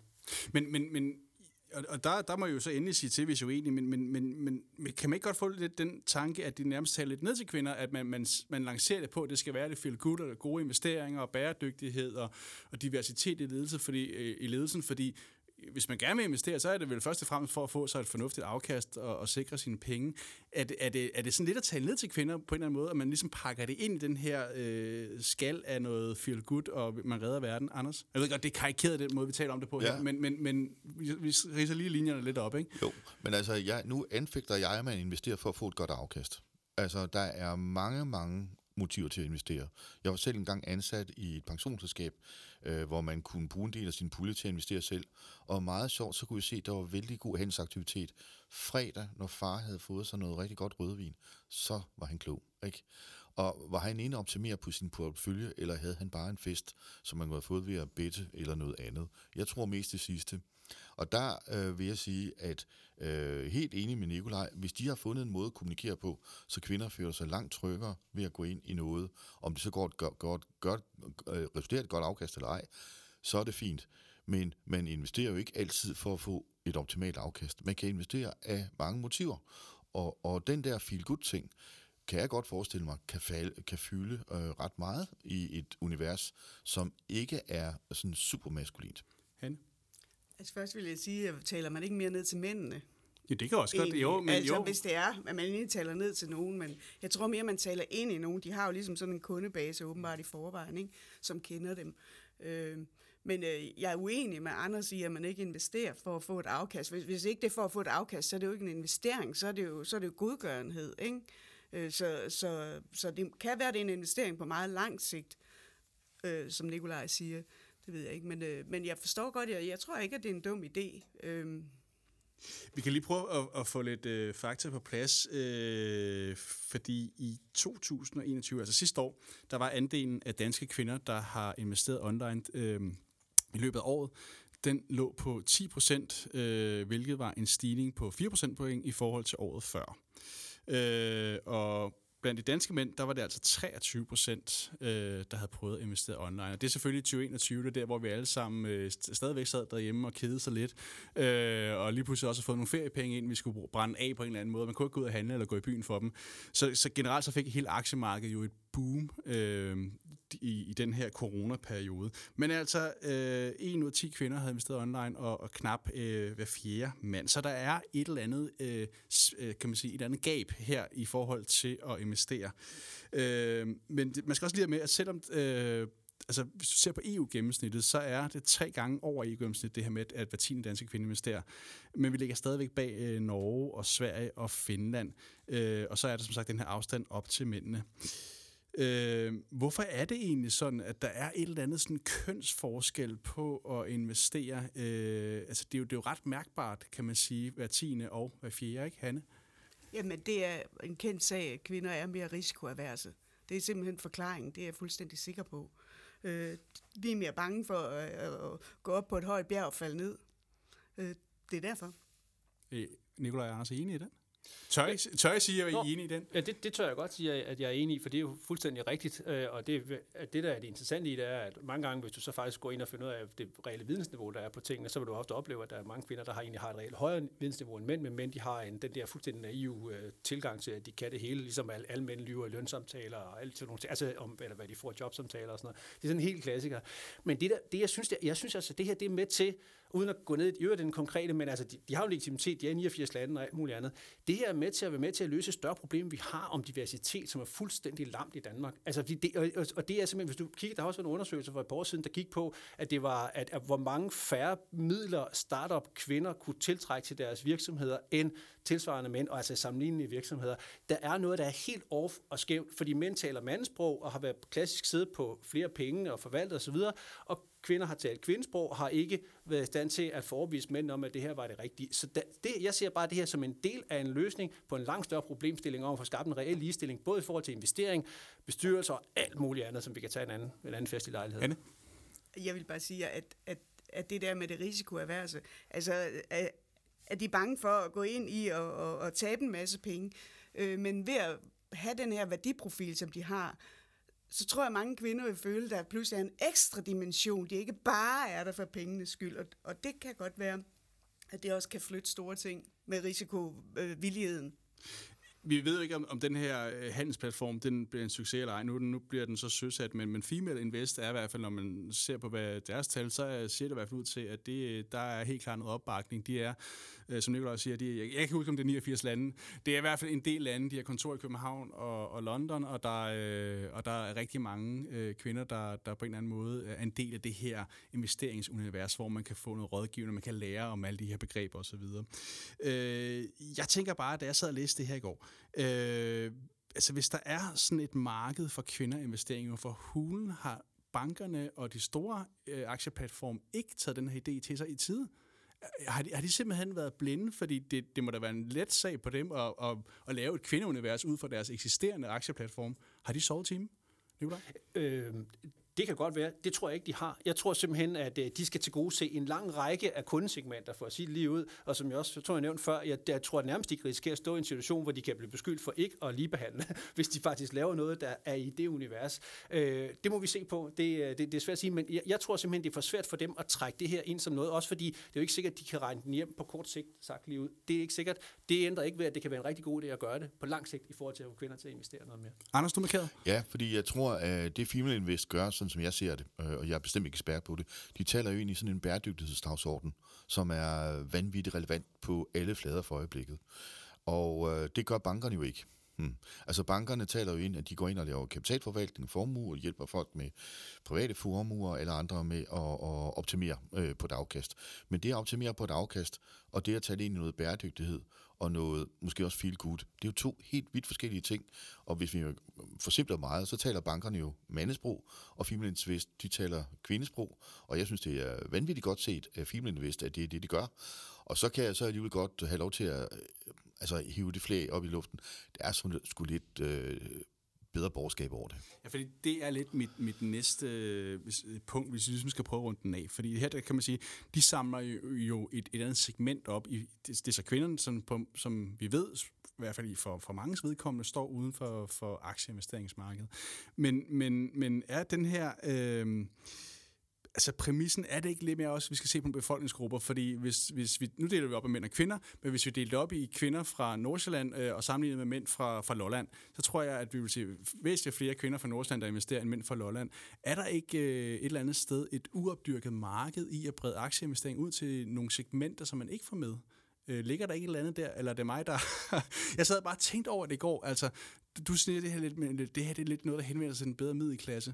Men, men, men og, og der, der må jeg jo så endelig sige til, hvis jeg er uenig, men, men, men, men, men kan man ikke godt få lidt den tanke, at de nærmest taler lidt ned til kvinder, at man, man, man lancerer det på, at det skal være det feel good og gode investeringer og bæredygtighed og, og diversitet i, ledelse, fordi, øh, i ledelsen, fordi hvis man gerne vil investere, så er det vel først og fremmest for at få sig et fornuftigt afkast og, og sikre sine penge. Er det, er, det, er det sådan lidt at tale ned til kvinder på en eller anden måde, at man ligesom pakker det ind i den her øh, skal af noget feel good, og man redder verden, Anders? Jeg ved godt, det er karikeret den måde, vi taler om det på Ja. her, men, men, men vi, vi ridser lige linjerne lidt op, ikke? Jo, men altså, jeg, nu anfægter jeg, at man investerer for at få et godt afkast. Altså, der er mange, mange motiver til at investere. Jeg var selv engang ansat i et pensionsselskab, øh, hvor man kunne bruge en del af sin pulje til at investere selv. Og meget sjovt, så kunne vi se, at der var vældig god handelsaktivitet. Fredag, når far havde fået sig noget rigtig godt rødvin, så var han klog. Ikke? Og var han inde at optimere på sin portefølje, eller havde han bare en fest, som man kunne have fået ved at bette eller noget andet? Jeg tror mest det sidste. Og der øh, vil jeg sige, at øh, helt enig med Nikolaj, hvis de har fundet en måde at kommunikere på, så kvinder føler sig langt tryggere ved at gå ind i noget, om det så går et godt, godt, godt, øh, resulterer et godt afkast eller ej, så er det fint. Men man investerer jo ikke altid for at få et optimalt afkast. Man kan investere af mange motiver. Og, og den der feel-good-ting, kan jeg godt forestille mig, kan, falde, kan fylde øh, ret meget i et univers, som ikke er sådan super maskulint. Hanne? Altså først vil jeg sige, at taler man ikke mere ned til mændene? Ja, det kan også godt. Jo, men altså, jo. hvis det er, at man ikke taler ned til nogen, men jeg tror mere, man taler ind i nogen. De har jo ligesom sådan en kundebase åbenbart i forvejen, ikke? som kender dem. Øh, men øh, jeg er uenig med Anders i, at man ikke investerer for at få et afkast. Hvis, hvis ikke det er for at få et afkast, så er det jo ikke en investering, så er det jo, så er det jo godgørenhed. Ikke? Øh, så, så, så det kan være, det er en investering på meget lang sigt, øh, som Nikolaj siger. Det ved jeg ikke, men, øh, men jeg forstår godt, jeg, jeg tror ikke, at det er en dum idé. Øh, Vi kan lige prøve at, at få lidt øh, fakta på plads, øh, fordi i 2021, altså sidste år, der var andelen af danske kvinder, der har investeret online øh, i løbet af året, den lå på 10 procent, øh, hvilket var en stigning på 4 procentpoint i forhold til året før. Øh, og blandt de danske mænd, der var det altså 23 procent, øh, der havde prøvet at investere online. Og det er selvfølgelig 2021, det er der, hvor vi alle sammen øh, stadigvæk sad derhjemme og kedede sig lidt. Øh, og lige pludselig også har fået nogle feriepenge ind, vi skulle brænde af på en eller anden måde. Man kunne ikke gå ud og handle eller gå i byen for dem. Så, så generelt så fik hele aktiemarkedet jo et boom øh, i, i den her coronaperiode. Men altså, øh, 1 ud af 10 kvinder havde investeret online, og, og knap øh, hver fjerde mand. Så der er et eller andet, øh, øh, kan man sige, et eller andet gab her i forhold til at investere. Øh, men det, man skal også lige have med, at selvom... Øh, Altså, hvis du ser på EU-gennemsnittet, så er det tre gange over EU-gennemsnittet, det her med, at hver tiende danske kvinde investerer. Men vi ligger stadigvæk bag øh, Norge og Sverige og Finland. Øh, og så er der som sagt den her afstand op til mændene. Øh, hvorfor er det egentlig sådan, at der er et eller andet sådan kønsforskel på at investere? Øh, altså, det er, jo, det er jo ret mærkbart, kan man sige, hver tiende og hver fjerde, ikke, Hanne? Jamen, det er en kendt sag, at kvinder er mere risikoaverse. Det er simpelthen forklaringen, det er jeg fuldstændig sikker på. Øh, vi er mere bange for at, at gå op på et højt bjerg og falde ned. Øh, det er derfor. Øh, Nikolaj Anders er enig i den? Tør I, tør I sige, at I er Nå. enige i den? Ja, det, det tør jeg godt sige, at jeg er enig i, for det er jo fuldstændig rigtigt. øh, Og det, at det, der er det interessante i det, er, at mange gange, hvis du så faktisk går ind og finder ud af det reelle vidensniveau, der er på tingene, så vil du ofte opleve, at der er mange kvinder, der har egentlig har et reelt højere vidensniveau end mænd, men mænd, de har en, den der fuldstændig naive øh, tilgang til, at de kan det hele, ligesom alle, alle mænd lyver i lønsamtaler og alt sådan nogle ting, altså om, eller hvad de får jobsamtaler og sådan noget. Det er sådan en helt klassiker. Men det, der, det jeg synes, det, jeg synes altså, det her, det er med til, uden at gå ned i øvrigt den konkrete, men altså, de, de har jo legitimitet, de er i 89 lande og alt muligt andet. Det her er med til at være med til at løse et større problem, vi har om diversitet, som er fuldstændig lamt i Danmark. Altså, det, og, og- det er simpelthen, hvis du kigger, der har også været en undersøgelse for et par år siden, der gik på, at det var, at, at hvor mange færre midler startup kvinder kunne tiltrække til deres virksomheder, end tilsvarende mænd, og altså sammenlignelige virksomheder. Der er noget, der er helt off og skævt, fordi mænd taler mandsprog og har været klassisk siddet på flere penge og forvaltet osv., og kvinder har talt kvindesprog og har ikke været i stand til at forebevise mænd om, at det her var det rigtige. Så det, jeg ser bare det her som en del af en løsning på en langt større problemstilling om at få skabt en reel ligestilling, både i forhold til investering, bestyrelser og alt muligt andet, som vi kan tage en anden, en anden fest i lejlighed. Anne? Jeg vil bare sige, at, at, at det der med det risikoaverse, altså at, at de er bange for at gå ind i og, og, og tabe en masse penge, øh, men ved at have den her værdiprofil, som de har, så tror jeg, at mange kvinder vil føle, at der pludselig er en ekstra dimension. De ikke bare er der for pengenes skyld, og, og det kan godt være, at det også kan flytte store ting med risikovilligheden. Øh, Vi ved jo ikke, om, om den her øh, handelsplatform den bliver en succes eller ej. Nu, nu bliver den så søsat, men, men Female Invest er i hvert fald, når man ser på hvad deres tal, så ser det i hvert fald ud til, at det, der er helt klart noget opbakning. De er, øh, som Nikolaj siger, de, jeg, jeg kan ikke huske, om det er 89 lande. Det er i hvert fald en del lande. De har kontor i København og, og London, og der, øh, og der er rigtig mange øh, kvinder, der, der på en eller anden måde er en del af det her investeringsunivers, hvor man kan få noget rådgivning, man kan lære om alle de her begreber osv. Øh, jeg tænker bare, da jeg sad og læste det her i går, øh, altså hvis der er sådan et marked for kvinderinvesteringer, for hulen har bankerne og de store øh, aktieplatforme ikke taget den her idé til sig i tide. Øh, har de, har de simpelthen været blinde? Fordi det, det må da være en let sag på dem at, at, at lave et kvindeunivers ud fra deres eksisterende aktieplatform. Har de sovet time? Nikolaj? Øh, det kan godt være. Det tror jeg ikke, de har. Jeg tror simpelthen, at øh, de skal til gode se en lang række af kundesegmenter, for at sige det lige ud. Og som jeg også jeg tror, jeg nævnte før, jeg, jeg tror at nærmest, de kan risikere at stå i en situation, hvor de kan blive beskyldt for ikke at ligebehandle, hvis de faktisk laver noget, der er i det univers. Øh, det må vi se på. Det, øh, det, det er svært at sige, men jeg, jeg tror simpelthen, det er for svært for dem at trække det her ind som noget, også fordi det er jo ikke sikkert, at de kan regne den hjem på kort sigt, sagt lige ud. Det er ikke sikkert. Det ændrer ikke ved, at det kan være en rigtig god idé at gøre det på lang sigt i forhold til at få kvinder til at investere noget mere. Anders, du markeret? Ja, fordi jeg tror, at det Female Invest gør, sådan som jeg ser det, øh, og jeg er bestemt ikke ekspert på det, de taler jo ind i sådan en bæredygtighedsdagsorden, som er vanvittigt relevant på alle flader for øjeblikket. Og øh, det gør bankerne jo ikke. Hmm. Altså bankerne taler jo ind, at de går ind og laver kapitalforvaltning, formue, og hjælper folk med private formuer eller andre med at, at optimere øh, på et afkast. Men det at optimere på et afkast, og det at tage det ind i noget bæredygtighed, og noget måske også feel good, det er jo to helt vidt forskellige ting. Og hvis vi forsimpler meget, så taler bankerne jo mandesprog, og Female Invest, de taler kvindesprog, og jeg synes, det er vanvittigt godt set af Female Invest, at det er det, de gør. Og så kan jeg så alligevel godt have lov til at øh, altså, hive det flag op i luften. Det er sådan, sgu lidt øh, bedre borgerskab over det. Ja, fordi det er lidt mit, mit næste øh, øh, punkt, hvis vi ligesom skal prøve rundt den af. Fordi her der kan man sige, de samler jo, jo et, et andet segment op. I, det, det er så kvinderne, som, på, som vi ved, i hvert fald for, for mange vedkommende, står uden for, for aktieinvesteringsmarkedet. Men, men, men er den her... Øh, altså præmissen er det ikke lidt mere også, at vi skal se på befolkningsgrupper, fordi hvis, hvis vi, nu deler vi op af mænd og kvinder, men hvis vi deler op i kvinder fra Nordsjælland øh, og sammenlignet med mænd fra, fra Lolland, så tror jeg, at vi vil se væsentligt flere kvinder fra Nordsjælland, der investerer end mænd fra Lolland. Er der ikke øh, et eller andet sted et uopdyrket marked i at brede aktieinvestering ud til nogle segmenter, som man ikke får med? Øh, ligger der ikke et eller andet der, eller er det mig, der... jeg sad bare og tænkte over det i går, altså, du siger det her lidt, men det her det er lidt noget, der henvender sig til en bedre middelklasse.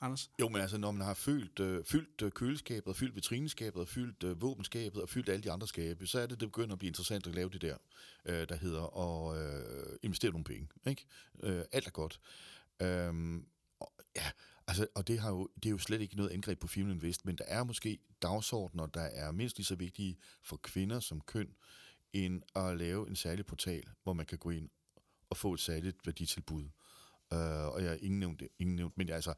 Anders? Jo, men altså, når man har fyldt, øh, fyldt øh, køleskabet, fyldt vitrineskabet, fyldt øh, våbenskabet og fyldt alle de andre skabe, så er det, det begynder at blive interessant at lave det der, øh, der hedder at øh, investere nogle penge. Ikke? Øh, alt er godt. Øhm, og, ja, altså, og det, har jo, det er jo slet ikke noget angreb på Female Invest, men der er måske dagsordner, der er mindst lige så vigtige for kvinder som køn, end at lave en særlig portal, hvor man kan gå ind og få et særligt værditilbud. Uh, og jeg har ingen nævnt, ingen nævnt, men jeg altså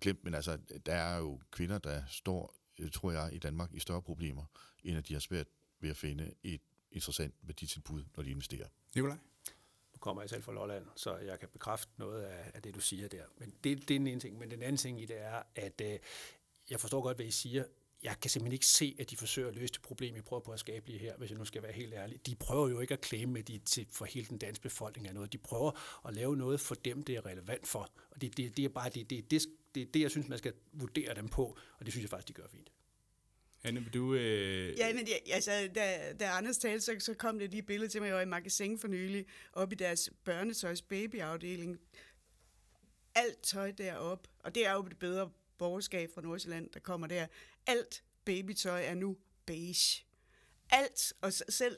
glemt, men altså, der er jo kvinder, der står, øh, tror jeg, i Danmark i større problemer, end at de har svært ved at finde et interessant værditilbud, når de investerer. Nikolaj? Nu kommer jeg selv fra Lolland, så jeg kan bekræfte noget af, af det, du siger der. Men det, det er den ene ting. Men den anden ting i det er, at øh, jeg forstår godt, hvad I siger jeg kan simpelthen ikke se, at de forsøger at løse det problem, I prøver på at skabe lige her, hvis jeg nu skal være helt ærlig. De prøver jo ikke at claime, at de til for hele den danske befolkning er noget. De prøver at lave noget for dem, det er relevant for. Og det, det, det er bare det, det, det, det, det, jeg synes, man skal vurdere dem på, og det synes jeg faktisk, de gør fint. Anne, vil du... Øh... Ja, men ja, altså, da, da Anders talte, så, så kom det lige billede til mig, jeg var i magasin for nylig, op i deres børnetøjs babyafdeling. Alt tøj derop, og det er jo det bedre borgerskab fra Nordsjælland, der kommer der. Alt babytøj er nu beige. Alt, og selv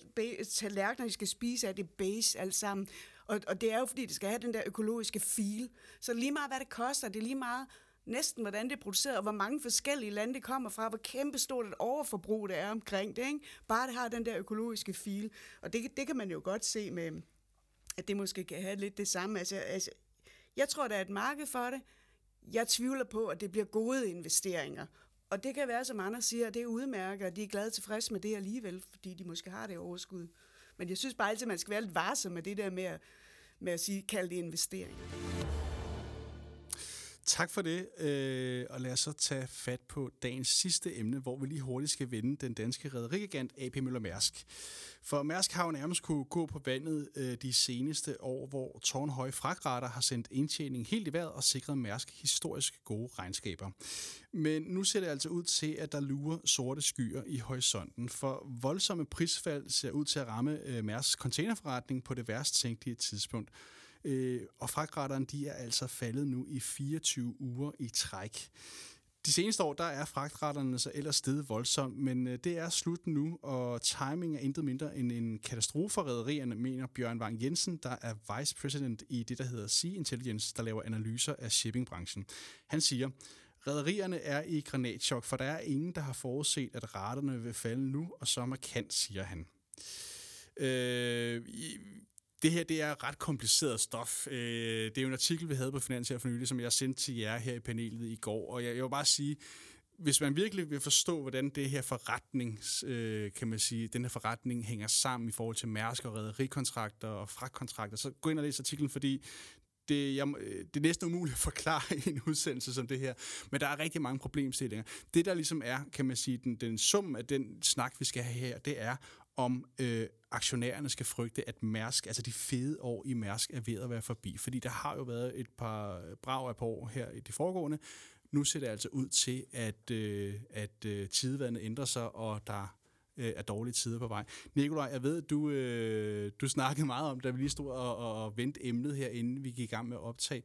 tallerkener, de skal spise, er det beige alt sammen. Og, og det er jo, fordi det skal have den der økologiske feel. Så lige meget, hvad det koster, det er lige meget næsten, hvordan det er produceret, og hvor mange forskellige lande det kommer fra, hvor kæmpe stort et overforbrug det er omkring det. Ikke? Bare det har den der økologiske feel. Og det, det kan man jo godt se med, at det måske kan have lidt det samme. Altså, altså, jeg tror, der er et marked for det. Jeg tvivler på, at det bliver gode investeringer. Og det kan være, som andre siger, at det er udmærket, og de er glade tilfredse med det alligevel, fordi de måske har det overskud. Men jeg synes bare altid, at man skal være lidt varsom med det der med at, med at sige, kalde det investeringer. Tak for det, øh, og lad os så tage fat på dagens sidste emne, hvor vi lige hurtigt skal vende den danske rædderigigant AP Møller Mærsk. For Mærsk har jo nærmest kunne gå på vandet øh, de seneste år, hvor tårnhøje fragtrater har sendt indtjening helt i vejret og sikret Mærsk historisk gode regnskaber. Men nu ser det altså ud til, at der lurer sorte skyer i horisonten, for voldsomme prisfald ser ud til at ramme øh, Mærsks containerforretning på det værst tænkelige tidspunkt. Øh, og fragtraterne de er altså faldet nu i 24 uger i træk. De seneste år, der er fragtraterne så ellers steget voldsomt, men øh, det er slut nu, og timing er intet mindre end en katastrofe for rædderierne, mener Bjørn Wang Jensen, der er vice president i det, der hedder Sea Intelligence, der laver analyser af shippingbranchen. Han siger, Rederierne er i granatchok, for der er ingen, der har forudset, at raterne vil falde nu, og så markant, siger han. Øh, det her det er ret kompliceret stof. Øh, det er jo en artikel, vi havde på Finans her for nylig, som jeg sendte til jer her i panelet i går. Og jeg, jeg vil bare sige, hvis man virkelig vil forstå, hvordan det her forretning, øh, kan man sige, den her forretning hænger sammen i forhold til Mærsk og rædderikontrakter og fragtkontrakter, så gå ind og læs artiklen, fordi det, jeg, øh, det er næsten umuligt at forklare i en udsendelse som det her, men der er rigtig mange problemstillinger. Det, der ligesom er, kan man sige, den, den sum af den snak, vi skal have her, det er, om øh, aktionærerne skal frygte, at Mærsk, altså de fede år i Mærsk, er ved at være forbi. Fordi der har jo været et par øh, brag af år her i de foregående. Nu ser det altså ud til, at, øh, at øh, tidevandet ændrer sig, og der øh, er dårlige tider på vej. Nikolaj, jeg ved, at du, øh, du snakkede meget om, da vi lige stod og, og, og vendte emnet her, inden vi gik i gang med at optage.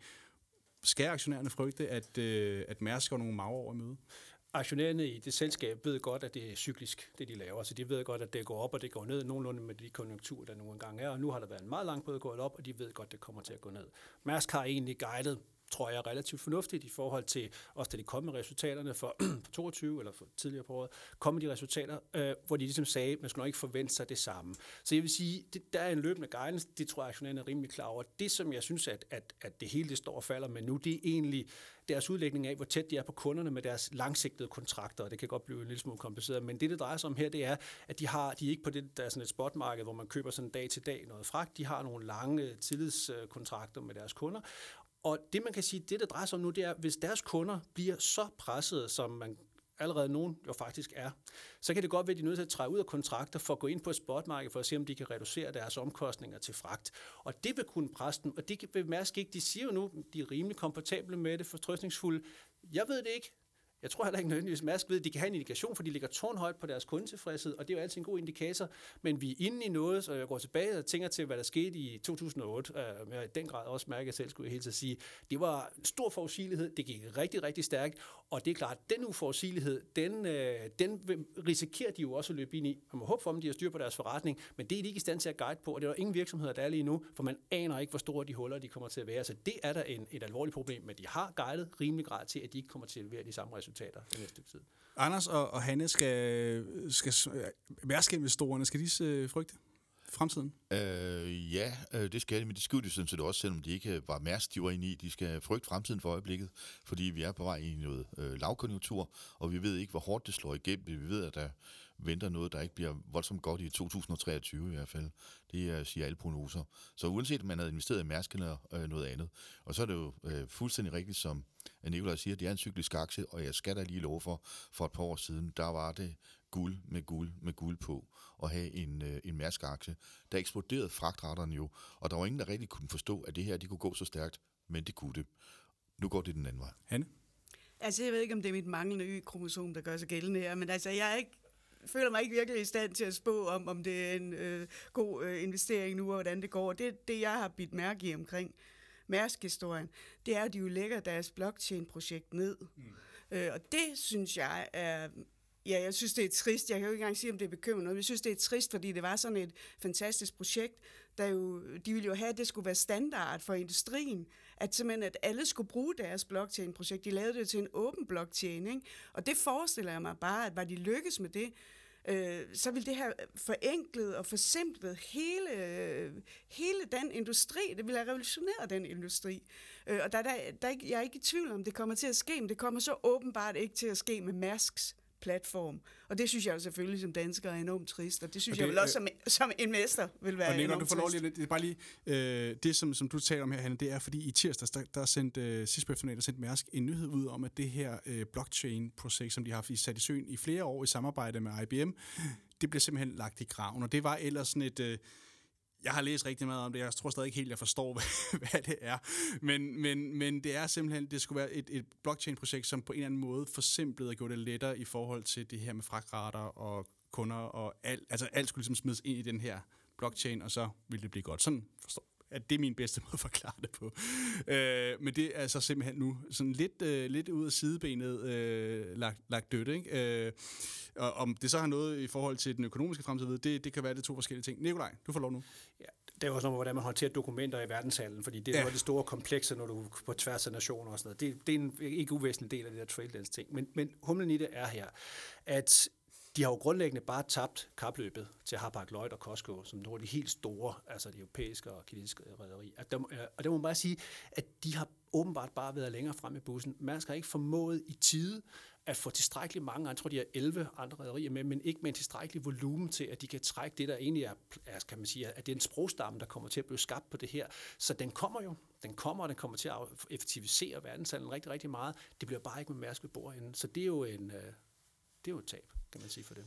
Skal aktionærerne frygte, at, øh, at Mærsk går nogle maver over i møde? Aktionærerne i det selskab ved godt, at det er cyklisk, det de laver. Så de ved godt, at det går op, og det går ned nogenlunde med de konjunkturer, der nogle gange er. Og nu har der været en meget lang periode gået op, og de ved godt, at det kommer til at gå ned. Mærsk har egentlig guidet tror jeg er relativt fornuftigt i forhold til, også da de kom med resultaterne for, for 22 eller for tidligere på året, kom med de resultater, øh, hvor de ligesom sagde, at man skulle nok ikke forvente sig det samme. Så jeg vil sige, det, der er en løbende guidance, det tror jeg, aktionærerne er rimelig klar over. Det, som jeg synes, at, at, at det hele det står og falder med nu, det er egentlig deres udlægning af, hvor tæt de er på kunderne med deres langsigtede kontrakter, og det kan godt blive en lille smule kompliceret, men det, det drejer sig om her, det er, at de har, de er ikke på det, der er sådan et spotmarked, hvor man køber sådan dag til dag noget fragt, de har nogle lange tillidskontrakter med deres kunder, og det, man kan sige, det, det drejer sig om nu, det er, hvis deres kunder bliver så presset, som man allerede nogen jo faktisk er, så kan det godt være, at de er nødt til at træde ud af kontrakter for at gå ind på et spotmarked for at se, om de kan reducere deres omkostninger til fragt. Og det vil kunne presse dem, og det vil Mærsk ikke. De siger jo nu, de er rimelig komfortable med det, fortrøstningsfulde. Jeg ved det ikke. Jeg tror heller ikke nødvendigvis, Mærsk ved, at de kan have en indikation, for de ligger tårnhøjt på deres kundetilfredshed, og det er jo altid en god indikator. Men vi er inde i noget, så jeg går tilbage og tænker til, hvad der skete i 2008. Øh, jeg i den grad også mærke selv, skulle jeg helt sige. Det var stor forudsigelighed, det gik rigtig, rigtig stærkt, og det er klart, at den uforudsigelighed, den, øh, den risikerer de jo også at løbe ind i. Man må håbe for dem, de har styr på deres forretning, men det er de ikke i stand til at guide på, og det er der ingen virksomheder, der er lige nu, for man aner ikke, hvor store de huller, de kommer til at være. Så det er der en, et alvorligt problem, men de har guidet rimelig grad til, at de ikke kommer til at levere de samme resultater den næste tid. Anders og, og Hanne, skal, skal Mærsk-investorerne, skal de øh, frygte fremtiden? Øh, ja, øh, det skal de, men de skulle de sådan set også, selvom de ikke var Mærsk, de var inde i. De skal frygte fremtiden for øjeblikket, fordi vi er på vej i noget øh, lavkonjunktur, og vi ved ikke, hvor hårdt det slår igennem. Vi ved, at der venter noget, der ikke bliver voldsomt godt i 2023 i hvert fald. Det siger alle prognoser. Så uanset om man havde investeret i Mærsk eller øh, noget andet, og så er det jo øh, fuldstændig rigtigt, som Nikolaj siger, det er en cyklisk aktie, og jeg skal da lige love for, for et par år siden, der var det guld med guld med guld på at have en, øh, en Mærsk-aktie. Der eksploderede fragtretterne jo, og der var ingen, der rigtig kunne forstå, at det her de kunne gå så stærkt, men det kunne det. Nu går det den anden vej. Hanne? Altså, jeg ved ikke, om det er mit manglende Y-kromosom, der gør sig gældende her, men altså, jeg er ikke føler mig ikke virkelig i stand til at spå om, om det er en øh, god øh, investering nu, og hvordan det går. Det det, jeg har bidt mærke i omkring Mærsk-historien, det er, at de jo lægger deres blockchain-projekt ned. Mm. Øh, og det synes jeg er Ja, jeg synes, det er trist. Jeg kan jo ikke engang sige, om det er bekymrende. Jeg synes, det er trist, fordi det var sådan et fantastisk projekt, der jo, de ville jo have, at det skulle være standard for industrien, at simpelthen, at alle skulle bruge deres blockchain-projekt. De lavede det til en åben blockchain, ikke? Og det forestiller jeg mig bare, at var de lykkes med det, øh, så vil det have forenklet og forsimplet hele, hele den industri. Det vil have revolutioneret den industri. Øh, og der, der, der, jeg er ikke i tvivl om, det kommer til at ske, men det kommer så åbenbart ikke til at ske med Masks platform. Og det synes jeg jo selvfølgelig som dansker er enormt trist, og det synes og det, jeg vel også som, som en mester vil være og Nicolai, enormt du får lov lige, det er bare lige, øh, det som, som du taler om her, Hanne, det er fordi i tirsdags, der, der sendte, øh, sidst på eftermiddag, der sendte Mærsk en nyhed ud om, at det her øh, blockchain-projekt, som de har haft sat i søen i flere år i samarbejde med IBM, det bliver simpelthen lagt i graven, og det var ellers sådan et... Øh, jeg har læst rigtig meget om det, jeg tror stadig ikke helt, jeg forstår, hvad, hvad det er. Men, men, men det er simpelthen, det skulle være et, et blockchain-projekt, som på en eller anden måde forsimplede og gjorde det lettere i forhold til det her med fragtrater og kunder og alt. Altså alt skulle ligesom smides ind i den her blockchain, og så ville det blive godt. Sådan forstår at det er min bedste måde at forklare det på. Øh, men det er altså simpelthen nu sådan lidt, øh, lidt ud af sidebenet øh, lagt, lagt dødt. Ikke? Øh, og om det så har noget i forhold til den økonomiske fremtid, det, det kan være det to forskellige ting. Nikolaj, du får lov nu. Ja, Det er også noget, hvordan man håndterer dokumenter i verdenshandlen, fordi det er Ja. noget af det store komplekse, når du er på tværs af nationer og sådan noget. Det, det er en ikke uvæsentlig del af det der lens ting. Men, men humlen i det er her, at de har jo grundlæggende bare tabt kapløbet til Hapag Lloyd og Costco, som nogle af de helt store, altså de europæiske og kinesiske rædderi. Og der, og må man bare sige, at de har åbenbart bare været længere frem i bussen. Man har ikke formået i tide at få tilstrækkeligt mange, jeg tror, de har 11 andre rædderier med, men ikke med en tilstrækkelig volumen til, at de kan trække det, der egentlig er, er kan man sige, at det er en sprogstamme, der kommer til at blive skabt på det her. Så den kommer jo, den kommer, og den kommer til at effektivisere verdenshandlen rigtig, rigtig meget. Det bliver bare ikke med Mærsk ved bordenden. Så det er jo en, øh, det er jo et tab, kan man sige for det.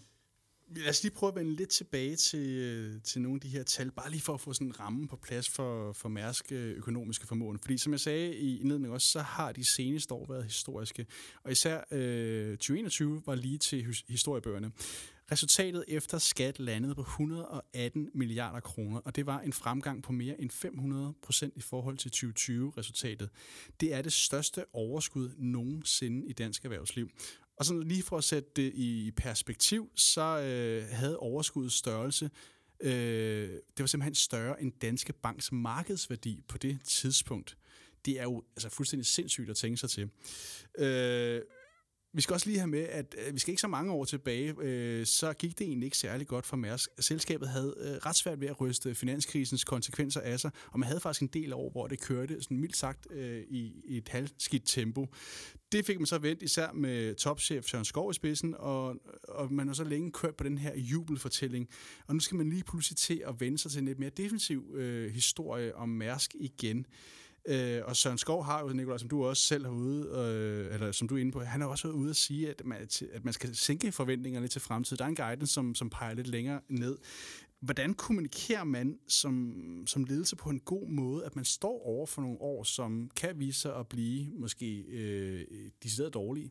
Lad os lige prøve at vende lidt tilbage til, øh, til nogle af de her tal, bare lige for at få sådan en ramme på plads for, for Mærsk øh, økonomiske formåen. Fordi som jeg sagde i indledningen også, så har de seneste år været historiske. Og især øh, 2021 var lige til historiebøgerne. Resultatet efter skat landede på 118 milliarder kroner, og det var en fremgang på mere end 500 procent i forhold til 2020-resultatet. Det er det største overskud nogensinde i dansk erhvervsliv. Og sådan lige for at sætte det i perspektiv, så øh, havde overskuddets størrelse, øh, det var simpelthen større end Danske Banks markedsværdi på det tidspunkt. Det er jo altså fuldstændig sindssygt at tænke sig til. Øh, vi skal også lige have med, at øh, vi skal ikke så mange år tilbage, øh, så gik det egentlig ikke særlig godt for Mærsk. Selskabet havde øh, ret svært ved at ryste finanskrisens konsekvenser af sig, og man havde faktisk en del år, hvor det kørte sådan mildt sagt øh, i, i et halvskidt tempo. Det fik man så vendt, især med topchef Søren Skov i spidsen, og, og man har så længe kørt på den her jubelfortælling. Og nu skal man lige pludselig til at vende sig til en lidt mere defensiv øh, historie om Mærsk igen. Øh, og Søren Skov har jo, Nicolaj, som du også selv har ude, øh, eller som du er inde på, han har også været ude at sige, at man, at man skal sænke forventningerne til fremtiden. Der er en guidance, som, som peger lidt længere ned. Hvordan kommunikerer man som, som ledelse på en god måde, at man står over for nogle år, som kan vise sig at blive måske øh, decideret dårlige?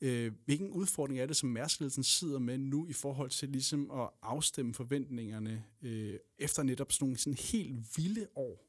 Øh, hvilken udfordring er det, som Mærskledelsen sidder med nu i forhold til ligesom at afstemme forventningerne øh, efter netop sådan nogle sådan helt vilde år?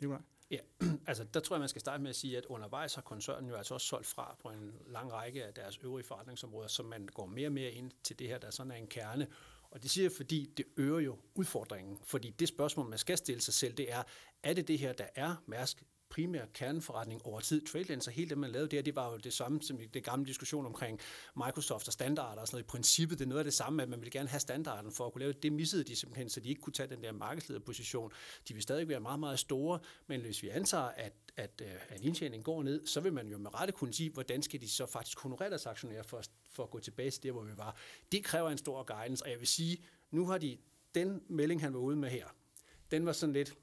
Nicolaj? Ja, altså der tror jeg, man skal starte med at sige, at undervejs har koncernen jo altså også solgt fra på en lang række af deres øvrige forretningsområder, så man går mere og mere ind til det her, der sådan er en kerne. Og det siger jeg, fordi det øger jo udfordringen. Fordi det spørgsmål, man skal stille sig selv, det er, er det det her, der er Mærsk primær kerneforretning over tid. TradeLens og hele det, man lavede der, det var jo det samme som det gamle diskussion omkring Microsoft og standarder og sådan noget. I princippet, det er noget af det samme, at man ville gerne have standarden for at kunne lave det. Det missede de simpelthen, så de ikke kunne tage den der markedslederposition. De vil stadig være meget, meget store, men hvis vi antager, at, at, øh, at indtjeningen går ned, så vil man jo med rette kunne sige, hvordan skal de så faktisk honorere deres aktionærer for, for at gå tilbage til der, hvor vi var. Det kræver en stor guidance, og jeg vil sige, nu har de den melding, han var ude med her, den var sådan lidt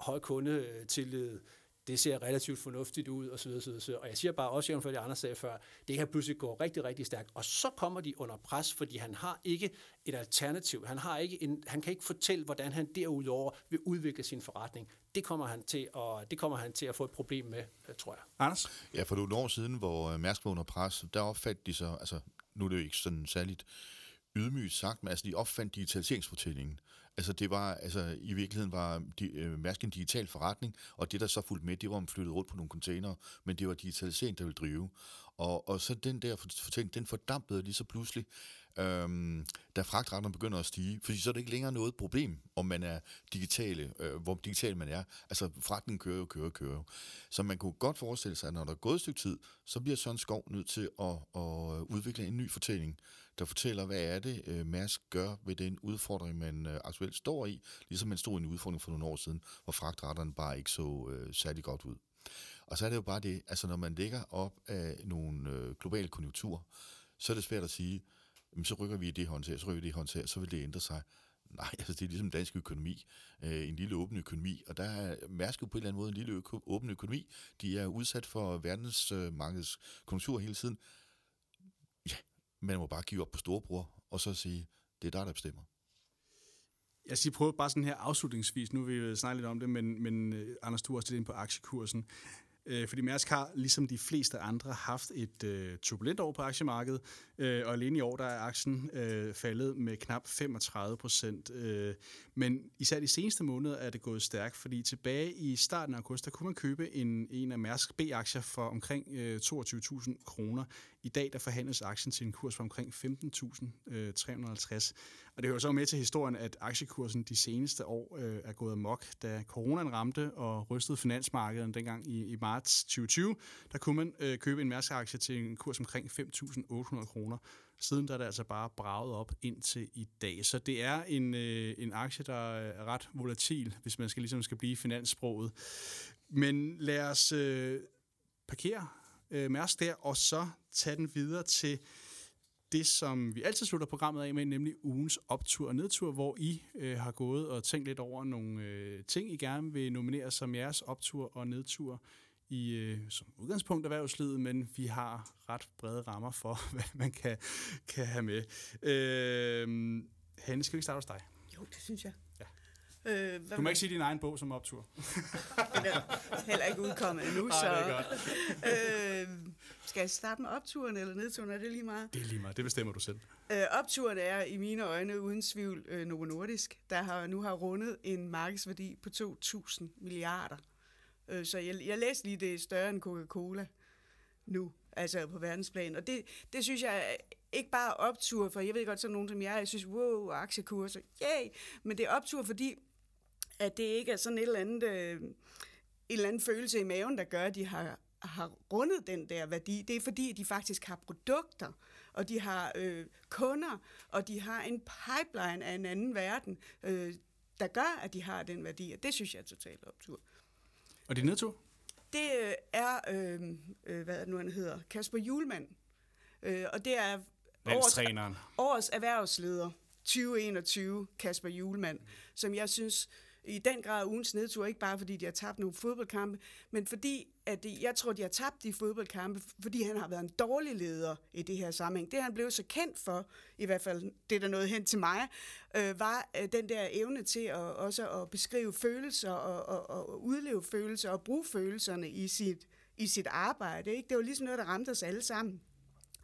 høj kunde tillid det ser relativt fornuftigt ud, og så videre, så videre. Og jeg siger bare også, jævnfør det andre sagde før, det kan pludselig gå rigtig, rigtig stærkt. Og så kommer de under pres, fordi han har ikke et alternativ. Han, har ikke en, han kan ikke fortælle, hvordan han derudover vil udvikle sin forretning. Det kommer han til at, det kommer han til at få et problem med, tror jeg. Anders? Ja, for nogle år siden, hvor Mærsk var under pres, der opfandt de så, altså nu er det jo ikke sådan særligt ydmygt sagt, men altså de opfandt digitaliseringsfortællingen. Altså det var, altså i virkeligheden var de, øh, Mærsk en digital forretning, og det der så fulgte med, det var, man flyttede rundt på nogle containere, men det var digitalisering, der ville drive. Og, og så den der fortælling, den fordampede lige så pludselig, øhm, da fragtretterne begynder at stige, fordi så er det ikke længere noget problem, om man er digitale, øh, hvor digital man er. Altså fragten kører jo, kører, kører jo. Så man kunne godt forestille sig, at når der er gået et stykke tid, så bliver Søren Skov nødt til at, at udvikle en ny fortælling, der fortæller, hvad er det, øh, Mærsk gør ved den udfordring, man øh, aktuelt står i, ligesom man stod i en udfordring for nogle år siden, hvor fragtretterne bare ikke så øh, særlig godt ud. Og så er det jo bare det, altså når man ligger op af nogle øh, globale konjunkturer, så er det svært at sige, jamen, så rykker vi i det håndtag, så rykker vi i det håndtag, så vil det ændre sig. Nej, altså det er ligesom dansk økonomi, øh, en lille åben økonomi, og der er Mærsk på en eller anden måde en lille øko- åben økonomi. De er udsat for verdensmarkedets øh, konjunktur hele tiden. Man må bare give op på storebror, og så sige, det er dig, der bestemmer. Jeg siger, prøv bare sådan her afslutningsvis, nu vil vi snakke lidt om det, men, men øh, Anders, du er også lidt ind på aktiekursen. Øh, fordi Mærsk har, ligesom de fleste andre, haft et øh, turbulent år på aktiemarkedet, øh, og alene i år der er aktien øh, faldet med knap 35 procent. Øh, men især de seneste måneder er det gået stærkt, fordi tilbage i starten af august, der kunne man købe en, en af Mærsk B-aktier for omkring øh, 22.000 kroner. I dag der forhandles aktien til en kurs på omkring 15.350. Og det hører så med til historien, at aktiekursen de seneste år øh, er gået amok. Da coronaen ramte og rystede finansmarkedet dengang i, i marts 2020, der kunne man øh, købe en Mærsk-aktie til en kurs omkring 5.800 kroner. Siden der er det altså bare braget op indtil i dag. Så det er en, øh, en aktie, der øh, er ret volatil, hvis man skal, ligesom skal blive finanssproget. Men lad os øh, parkere øh, Mærsk der, og så tage den videre til det, som vi altid slutter programmet af med, nemlig ugens optur og nedtur, hvor I øh, har gået og tænkt lidt over nogle øh, ting, I gerne vil nominere som jeres optur og nedtur i øh, som udgangspunkt erhvervslivet, men vi har ret brede rammer for, hvad man kan, kan have med. Øh, Hanne, skal vi starte hos dig? Jo, det synes jeg. Øh, Du må ikke sige din egen bog som optur. Den er heller ikke udkommet endnu, Ej, så... det er godt. øh, skal jeg starte med opturen eller nedturen? Er det lige meget? Det er lige meget. Det bestemmer du selv. Øh, opturen er i mine øjne uden tvivl øh, Novo Nordisk, der har, nu har rundet en markedsværdi på 2.000 milliarder. Øh, så jeg, jeg læste lige, det er større end Coca-Cola nu, altså på verdensplan. Og det, det synes jeg ikke bare optur, for jeg ved godt, sådan nogen som jeg, jeg synes, wow, aktiekurser, yay! Men det er optur, fordi at det ikke er sådan et eller andet, øh, en eller anden følelse i maven, der gør, at de har, har rundet den der værdi. Det er fordi, de faktisk har produkter, og de har øh, kunder, og de har en pipeline af en anden verden, øh, der gør, at de har den værdi, og det synes jeg er totalt optur. Og? Det øh, er, øh, øh, hvad er det nu han hedder, Kasper Julemand, øh, og det er årets, årets erhvervsleder 2021, Kasper Julemand, som jeg synes i den grad ugens nedtur, ikke bare fordi de har tabt nogle fodboldkampe, men fordi, at jeg tror, de har tabt de fodboldkampe, fordi han har været en dårlig leder i det her sammenhæng. Det han blev så kendt for, i hvert fald det, der nåede hen til mig, øh, var øh, den der evne til at, også at beskrive følelser og, og, og udleve følelser og bruge følelserne i sit, i sit arbejde. Ikke? Det var ligesom noget, der ramte os alle sammen.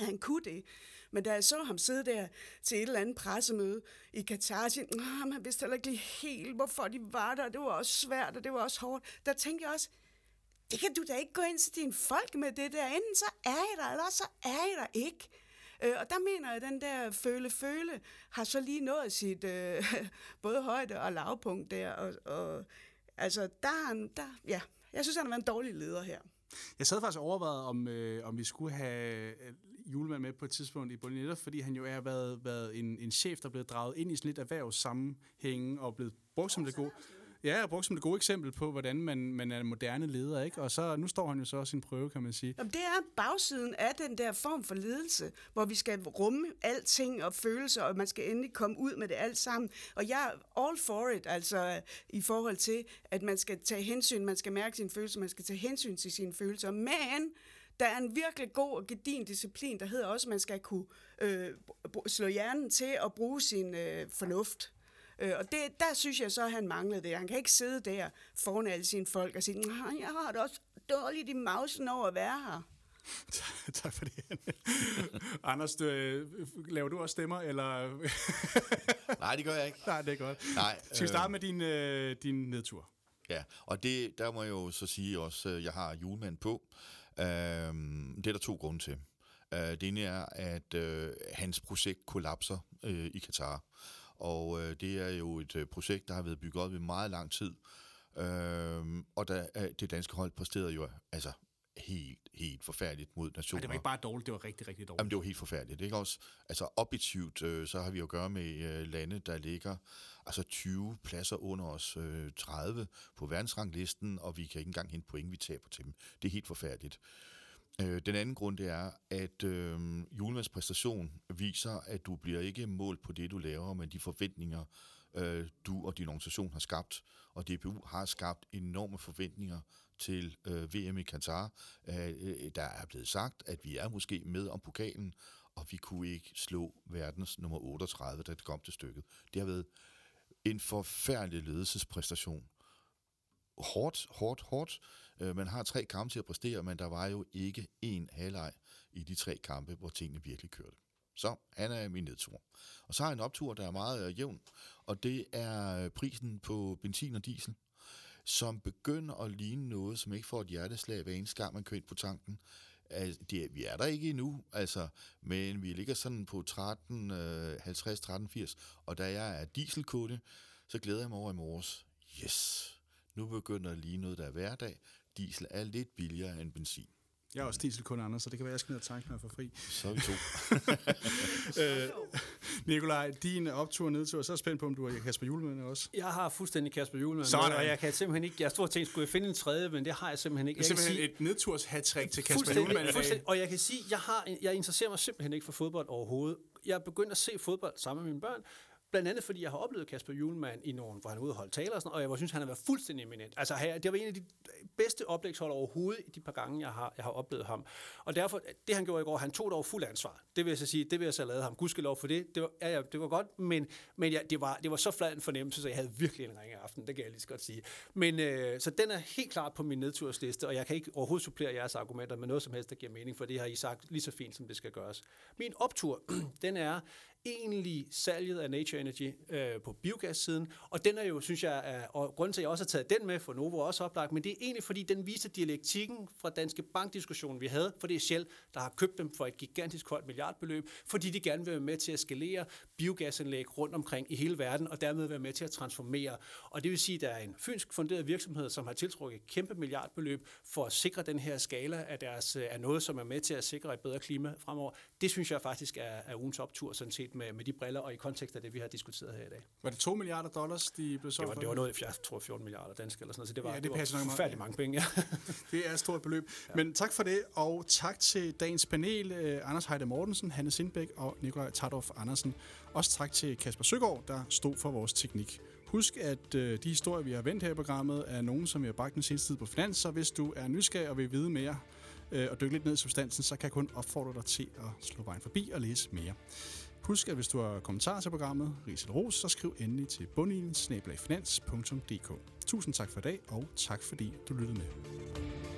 Han kunne det. Men da jeg så ham sidde der til et eller andet pressemøde i Katar, og sige, man vidste heller ikke lige helt, hvorfor de var der, det var også svært, og det var også hårdt, der tænkte jeg også, det kan du da ikke gå ind til dine folk med det der. Enten så er I der, eller så er I der ikke. Øh, og der mener jeg, at den der føle-føle har så lige nået sit øh, både højde og lavpunkt der. Og, og, altså, der, er der, ja, jeg synes, han har været en dårlig leder her. Jeg sad faktisk og overvejet, om, øh, om vi skulle have øh, julemand med på et tidspunkt i Bolin, netop fordi han jo er været, været en, en chef, der er blevet draget ind i sådan lidt erhvervssammenhænge og blevet brugt som det gode. Ja, brugt som det gode eksempel på, hvordan man, man er en moderne leder, ikke? Og så, nu står han jo så også sin prøve, kan man sige. Jamen, det er bagsiden af den der form for ledelse, hvor vi skal rumme alting og følelser, og man skal endelig komme ud med det alt sammen. Og jeg er all for it, altså i forhold til, at man skal tage hensyn, man skal mærke sine følelser, man skal tage hensyn til sine følelser. Men der er en virkelig god og gedin disciplin, der hedder også, at man skal kunne øh, slå hjernen til at bruge sin øh, fornuft. Øh, og det, der synes jeg så, at han manglede det. Han kan ikke sidde der foran alle sine folk og sige, "Nej, jeg har det også dårligt i mausen over at være her. tak for det. Anders, du, øh, laver du også stemmer, eller... Nej, det gør jeg ikke. Nej, det er godt. Nej, Skal vi starte med din, øh, din nedtur? Ja, og det, der må jeg jo så sige også, at jeg har julemand på. Øhm, det er der to grunde til. Øh, det ene er, at øh, hans projekt kollapser øh, i Katar. Og øh, det er jo et øh, projekt, der har været bygget op i meget lang tid. Øhm, og der, øh, det danske hold præsterede jo altså helt, helt forfærdeligt mod nationer. Nej, det var ikke bare dårligt, det var rigtig, rigtig dårligt. Jamen, det var helt forfærdeligt. Ikke også? Altså, objektivt, øh, så har vi jo at gøre med øh, lande, der ligger altså 20 pladser under os, øh, 30 på verdensranglisten, og vi kan ikke engang hente point, vi taber til dem. Det er helt forfærdeligt. Øh, den anden grund, det er, at øh, julemands præstation viser, at du bliver ikke målt på det, du laver, men de forventninger, øh, du og din organisation har skabt. Og DBU har skabt enorme forventninger til øh, VM i Katar. Øh, øh, der er blevet sagt, at vi er måske med om pokalen, og vi kunne ikke slå verdens nummer 38, da det kom til stykket. Det har været en forfærdelig ledelsespræstation. Hårdt, hårdt, hårdt. Øh, man har tre kampe til at præstere, men der var jo ikke én halvleg i de tre kampe, hvor tingene virkelig kørte. Så han er min nedtur. Og så har jeg en optur, der er meget øh, jævn, og det er øh, prisen på benzin og diesel, som begynder at ligne noget, som ikke får et hjerteslag hver eneste gang, man kører ind på tanken. Altså, det, vi er der ikke endnu, altså, men vi ligger sådan på 13, øh, 50, 13, 80, og da jeg er dieselkunde, så glæder jeg mig over i morges. Yes, nu begynder lige noget, der er hverdag. Diesel er lidt billigere end benzin. Jeg er også dieselkunde, Anders, så det kan være, at jeg skal ned og tanke, når jeg får fri. Så er vi to. øh, Nikolaj, din optur og nedtur, så er jeg spændt på, om du har Kasper Juhlmann også. Jeg har fuldstændig Kasper Juhlmann Sådan. og jeg kan simpelthen ikke, jeg stod og tænkte, skulle jeg finde en tredje, men det har jeg simpelthen ikke. Det er Jeg simpelthen sige, et nedturs hat til Kasper fuldstændig. Og jeg kan sige, jeg, har, jeg interesserer mig simpelthen ikke for fodbold overhovedet. Jeg er begyndt at se fodbold sammen med mine børn, Blandt andet fordi jeg har oplevet Kasper Julemand i nogle, hvor han er ude og holde taler og sådan og jeg synes, han har været fuldstændig eminent. Altså, det var en af de bedste oplægsholder overhovedet i de par gange, jeg har, jeg har oplevet ham. Og derfor, det han gjorde i går, han tog dog fuld ansvar. Det vil jeg så sige, det vil jeg så lade ham. Gudskelov for det. Det var, ja, ja, det var godt, men, men ja, det, var, det var så flad en fornemmelse, så jeg havde virkelig en ringe aften, det kan jeg lige så godt sige. Men øh, så den er helt klart på min nedtursliste, og jeg kan ikke overhovedet supplere jeres argumenter med noget som helst, der giver mening, for det har I sagt lige så fint, som det skal gøres. Min optur, den er egentlig salget af Nature Energy øh, på biogassiden, og den er jo, synes jeg, er, og grunden til, at jeg også har taget den med, for Novo er også oplagt, men det er egentlig, fordi den viser dialektikken fra Danske Bank-diskussionen, vi havde, for det er Shell, der har købt dem for et gigantisk højt milliardbeløb, fordi de gerne vil være med til at skalere biogasanlæg rundt omkring i hele verden, og dermed være med til at transformere. Og det vil sige, at der er en fynsk funderet virksomhed, som har tiltrukket et kæmpe milliardbeløb for at sikre den her skala af, deres, øh, af noget, som er med til at sikre et bedre klima fremover. Det synes jeg faktisk er, er ugens optur, sådan set med, med de briller og i kontekst af det, vi har diskuteret her i dag. Var det 2 milliarder dollars, de blev Det solgt var, for? det var noget, jeg tror 14 milliarder danske eller sådan noget, så det var, Ja, det det passer var forfærdeligt mange penge. Ja. Det er et stort beløb. Ja. Men tak for det, og tak til dagens panel, eh, Anders Heide Mortensen, Hanne Sindbæk og Nikolaj Tardorf Andersen. Også tak til Kasper Søgaard, der stod for vores teknik. Husk, at øh, de historier, vi har vendt her i programmet, er nogen, som vi har bragt den seneste tid på Finans, så hvis du er nysgerrig og vil vide mere øh, og dykke lidt ned i substansen, så kan jeg kun opfordre dig til at slå vejen forbi og læse mere. Husk, at hvis du har kommentarer til programmet, ris eller ros, så skriv endelig til bundilen Tusind tak for i dag, og tak fordi du lyttede med.